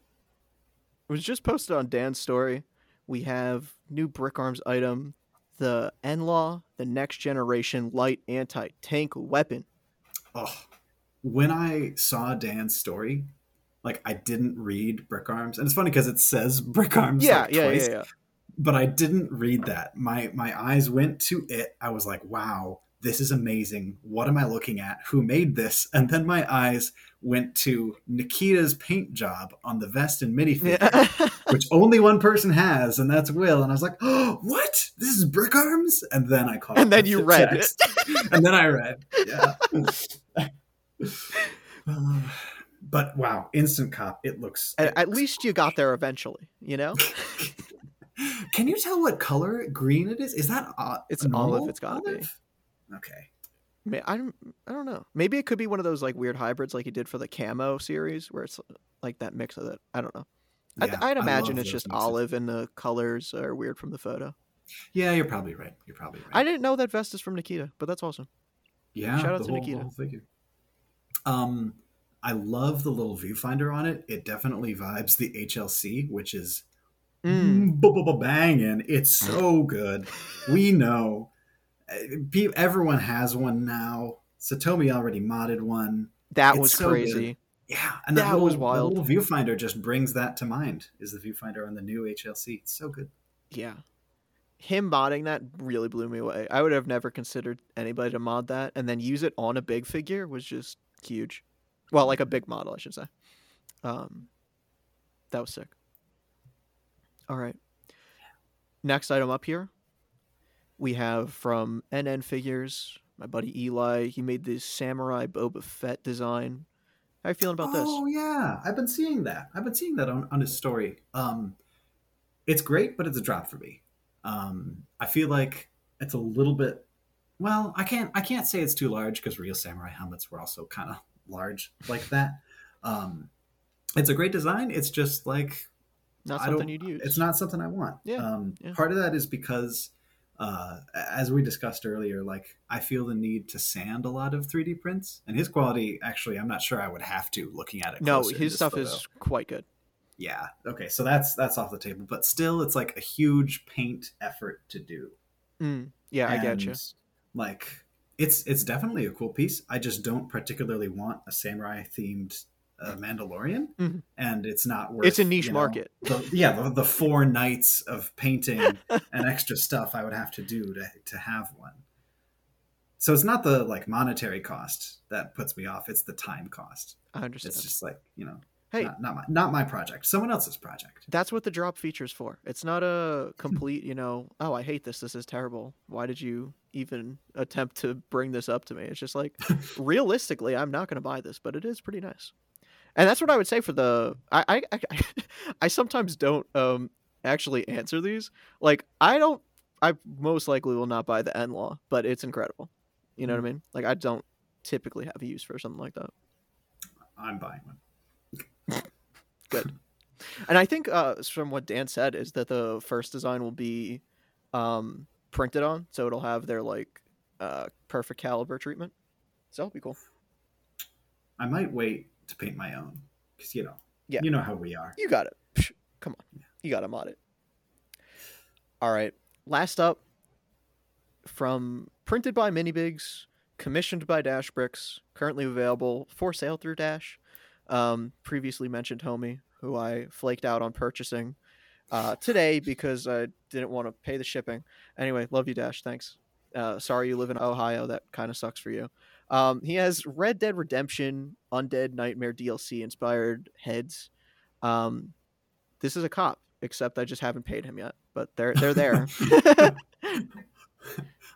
It was just posted on Dan's story. We have new BrickArms item, the NLAW, the next generation light anti tank weapon. Oh, when I saw Dan's story, like I didn't read BrickArms, and it's funny because it says BrickArms. Yeah, like, yeah, twice, yeah, yeah. But I didn't read that. My my eyes went to it. I was like, wow, this is amazing. What am I looking at? Who made this? And then my eyes went to Nikita's paint job on the vest and minifigure. Yeah. which only one person has, and that's Will. And I was like, "Oh, what? This is BrickArms?" And then I caught. And then the you read text. and then I read, yeah. But wow, instant cop! It looks. at, it at least you got there eventually, you know? Can you tell what color green it is? Is that uh, It's olive, it's gotta be. Okay. I don't, I don't know. Maybe it could be one of those like weird hybrids like he did for the camo series where it's like that mix of it. I don't know. I'd, I'd imagine it's just mixes. olive and the colors are weird from the photo. Yeah, you're probably right. You're probably right. I didn't know that vest is from Nikita, but that's awesome. Yeah, Shout out to whole, Nikita. whole figure. Um, I love the little viewfinder on it. It definitely vibes the HLC, which is Mm. banging. It's so good. We know. Everyone has one now. Satomi already modded one. That It's was so good. crazy. Yeah, and the That little, was the wild. little viewfinder just brings that to mind. Is the viewfinder on the new HLC? It's so good. Yeah. Him modding that really blew me away. I would have never considered anybody to mod that and then use it on a big figure was just huge. Well, like a big model, I should say. Um, that was sick. All right. Next item up here, we have from NN Figures, my buddy Eli. He made this Samurai Boba Fett design. How are you feeling about this? oh yeah, I've been seeing that. I've been seeing that on, on his story. Um, it's great, but it's a drop for me. Um, I feel like it's a little bit. Well, I can't. I can't say it's too large because real samurai helmets were also kind of large like that. Um, it's a great design. It's just like Not something you'd use. It's not something I want. Yeah, Um, yeah. Part of that is because, uh, as we discussed earlier, like I feel the need to sand a lot of 3D prints, and his quality actually, I'm not sure I would have to looking at it. No, his stuff photo. is quite good. Yeah. Okay. So that's that's off the table, but still, it's like a huge paint effort to do. Mm, yeah, I get you. Like it's it's definitely a cool piece. I just don't particularly want a samurai themed uh, Mandalorian, Mhm. and it's not worth. It's a niche you know, market. the, yeah, the, the four nights of painting and extra stuff I would have to do to to have one. So it's not the like monetary cost that puts me off; it's the time cost. I understand. It's just like you know, Hey, not, not my not my project, someone else's project. that's what the drop feature's for. It's not a complete, you know, oh, I hate this. This is terrible. Why did you even attempt to bring this up to me? It's just like, realistically, I'm not going to buy this, but it is pretty nice. And that's what I would say for the. I I I, I sometimes don't um actually answer these. Like I don't. I most likely will not buy the NLAW, but it's incredible. You know what I mean? Like I don't typically have a use for something like that. I'm buying one. Good. And I think uh, from what Dan said is that the first design will be um, printed on, so it'll have their like uh, perfect caliber treatment. So it'll be cool. I might wait to paint my own because you know, Yeah. you know how we are. You got it. Come on, you got to mod it. All right. Last up, from printed by Minibigs, commissioned by Dash Bricks, currently available for sale through Dash. Um, previously mentioned homie, who I flaked out on purchasing uh, today because I didn't want to pay the shipping. Anyway, love you, Dash. Thanks. Uh, sorry you live in Ohio. That kind of sucks for you. Um, he has Red Dead Redemption Undead Nightmare DLC inspired heads. Um, this is a cop, except I just haven't paid him yet. But they're they're there.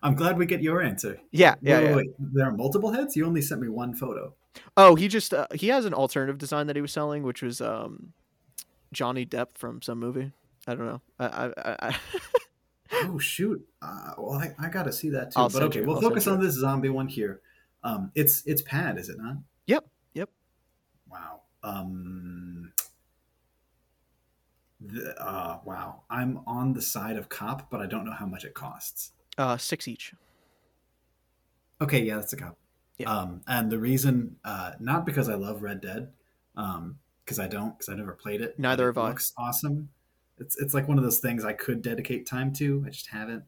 I'm glad we get your answer. yeah, yeah, Wait, yeah. wait. There are multiple heads. You only sent me one photo. Oh, he just uh, he has an alternative design that he was selling, which was um, Johnny Depp from some movie. I don't know. I, I, I, I Oh shoot! Uh, well, I, I got to see that too. I'll but okay, you- we'll I'll focus on this zombie one here. Um, it's it's pad, is it not? Yep, yep. Wow. Um, The, uh, wow, I'm on the side of cop, but I don't know how much it costs. Uh, six each. Okay, yeah, that's a cop. Yeah. Um, and the reason, uh, not because I love Red Dead, um, because I don't, because I never played it. Neither have I. Looks awesome. It's it's like one of those things I could dedicate time to. I just haven't.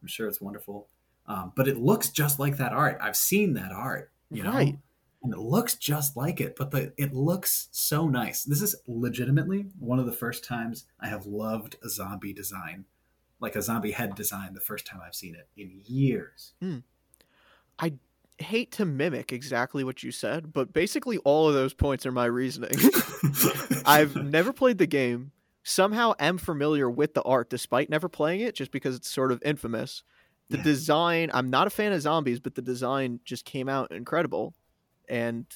I'm sure it's wonderful, um, but it looks just like that art. I've seen that art, you know, Right. and it looks just like it. But the it looks so nice. This is legitimately one of the first times I have loved a zombie design, like a zombie head design. The first time I've seen it in years. I hate to mimic exactly what you said, but basically all of those points are my reasoning. I've never played the game. Somehow am familiar with the art despite never playing it, just because it's sort of infamous. The Yeah. design, I'm not a fan of zombies, but the design just came out incredible. And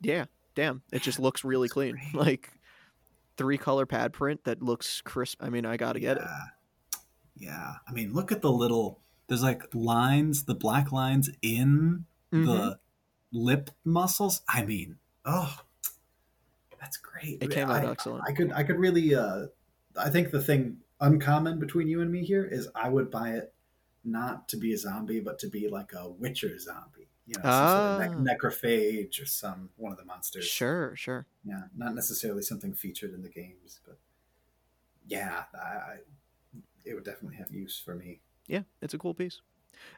yeah, damn, it just looks really looks clean. great. Like three color pad print that looks crisp. I mean, I got to get it. yeah. Yeah. I mean, look at the little. There's like lines, the black lines in Mhm. the lip muscles. I mean, oh, that's great. It came out I, excellent. I could, I could really. uh I think the thing uncommon between you and me here is I would buy it not to be a zombie, but to be like a Witcher zombie. You know, some sort of Ah. nec- necrophage or some one of the monsters. Sure, sure. Yeah, not necessarily something featured in the games, but yeah, I, I, it would definitely have use for me. Yeah, it's a cool piece.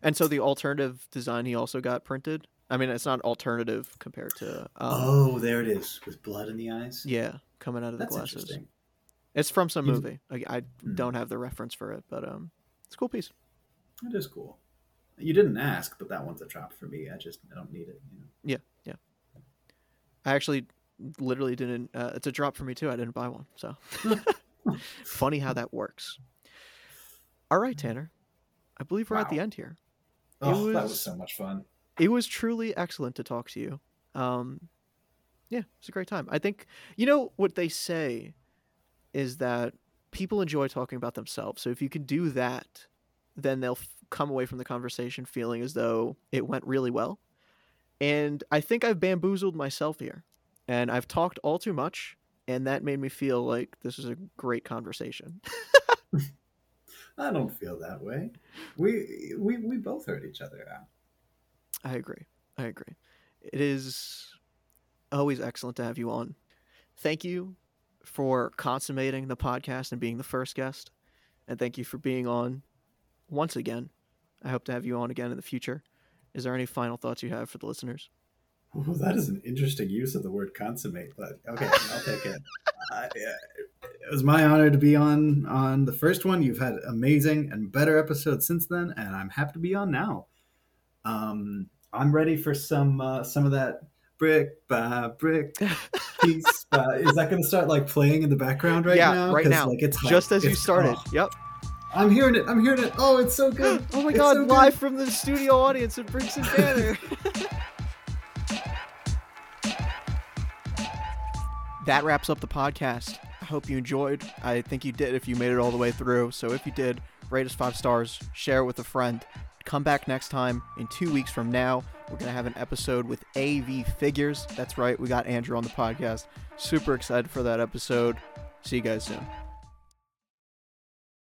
And so the alternative design he also got printed. I mean, it's not alternative compared to. Um, oh, there it is, with blood in the eyes. Yeah, coming out of the that's glasses. interesting. It's from some movie. I, I Hmm. don't have the reference for it, but um, it's a cool piece. It is cool. You didn't ask, but that one's a drop for me. I just I don't need it. You know. Yeah, yeah. I actually literally didn't. Uh, it's a drop for me too. I didn't buy one, so funny how that works. All right, Tanner. I believe we're at the end here. Oh, that was- was so much fun. it was truly excellent to talk to you. Um, yeah, it's a great time. I think you know what they say is that people enjoy talking about themselves. So if you can do that, then they'll come away from the conversation feeling as though it went really well. And I think I've bamboozled myself here, and I've talked all too much, and that made me feel like this was a great conversation. I don't feel that way. We we we both heard each other out. I agree. I agree. It is always excellent to have you on. Thank you for consummating the podcast and being the first guest. And thank you for being on once again. I hope to have you on again in the future. Is there any final thoughts you have for the listeners? Ooh, that is an interesting use of the word consummate, but okay, I'll take it. Uh, it was my honor to be on on the first one. You've had amazing and better episodes since then, and I'm happy to be on now. Um, I'm ready for some uh, some of that brick by brick piece. By, is that going to start like playing in the background right yeah, now? right 'Cause, now. like, it's just hype. as you started. oh, Yep. I'm hearing it. I'm hearing it. Oh, it's so good. Oh my It's god, so good. live from the studio audience at Bricks and Banter. that wraps up the podcast. I hope you enjoyed. I think you did if you made it all the way through. So if you did, rate us five stars, share it with a friend. Come back next time in two weeks from now. We're going to have an episode with AV Figures. That's right, we got Andrew on the podcast. Super excited for that episode. See you guys soon.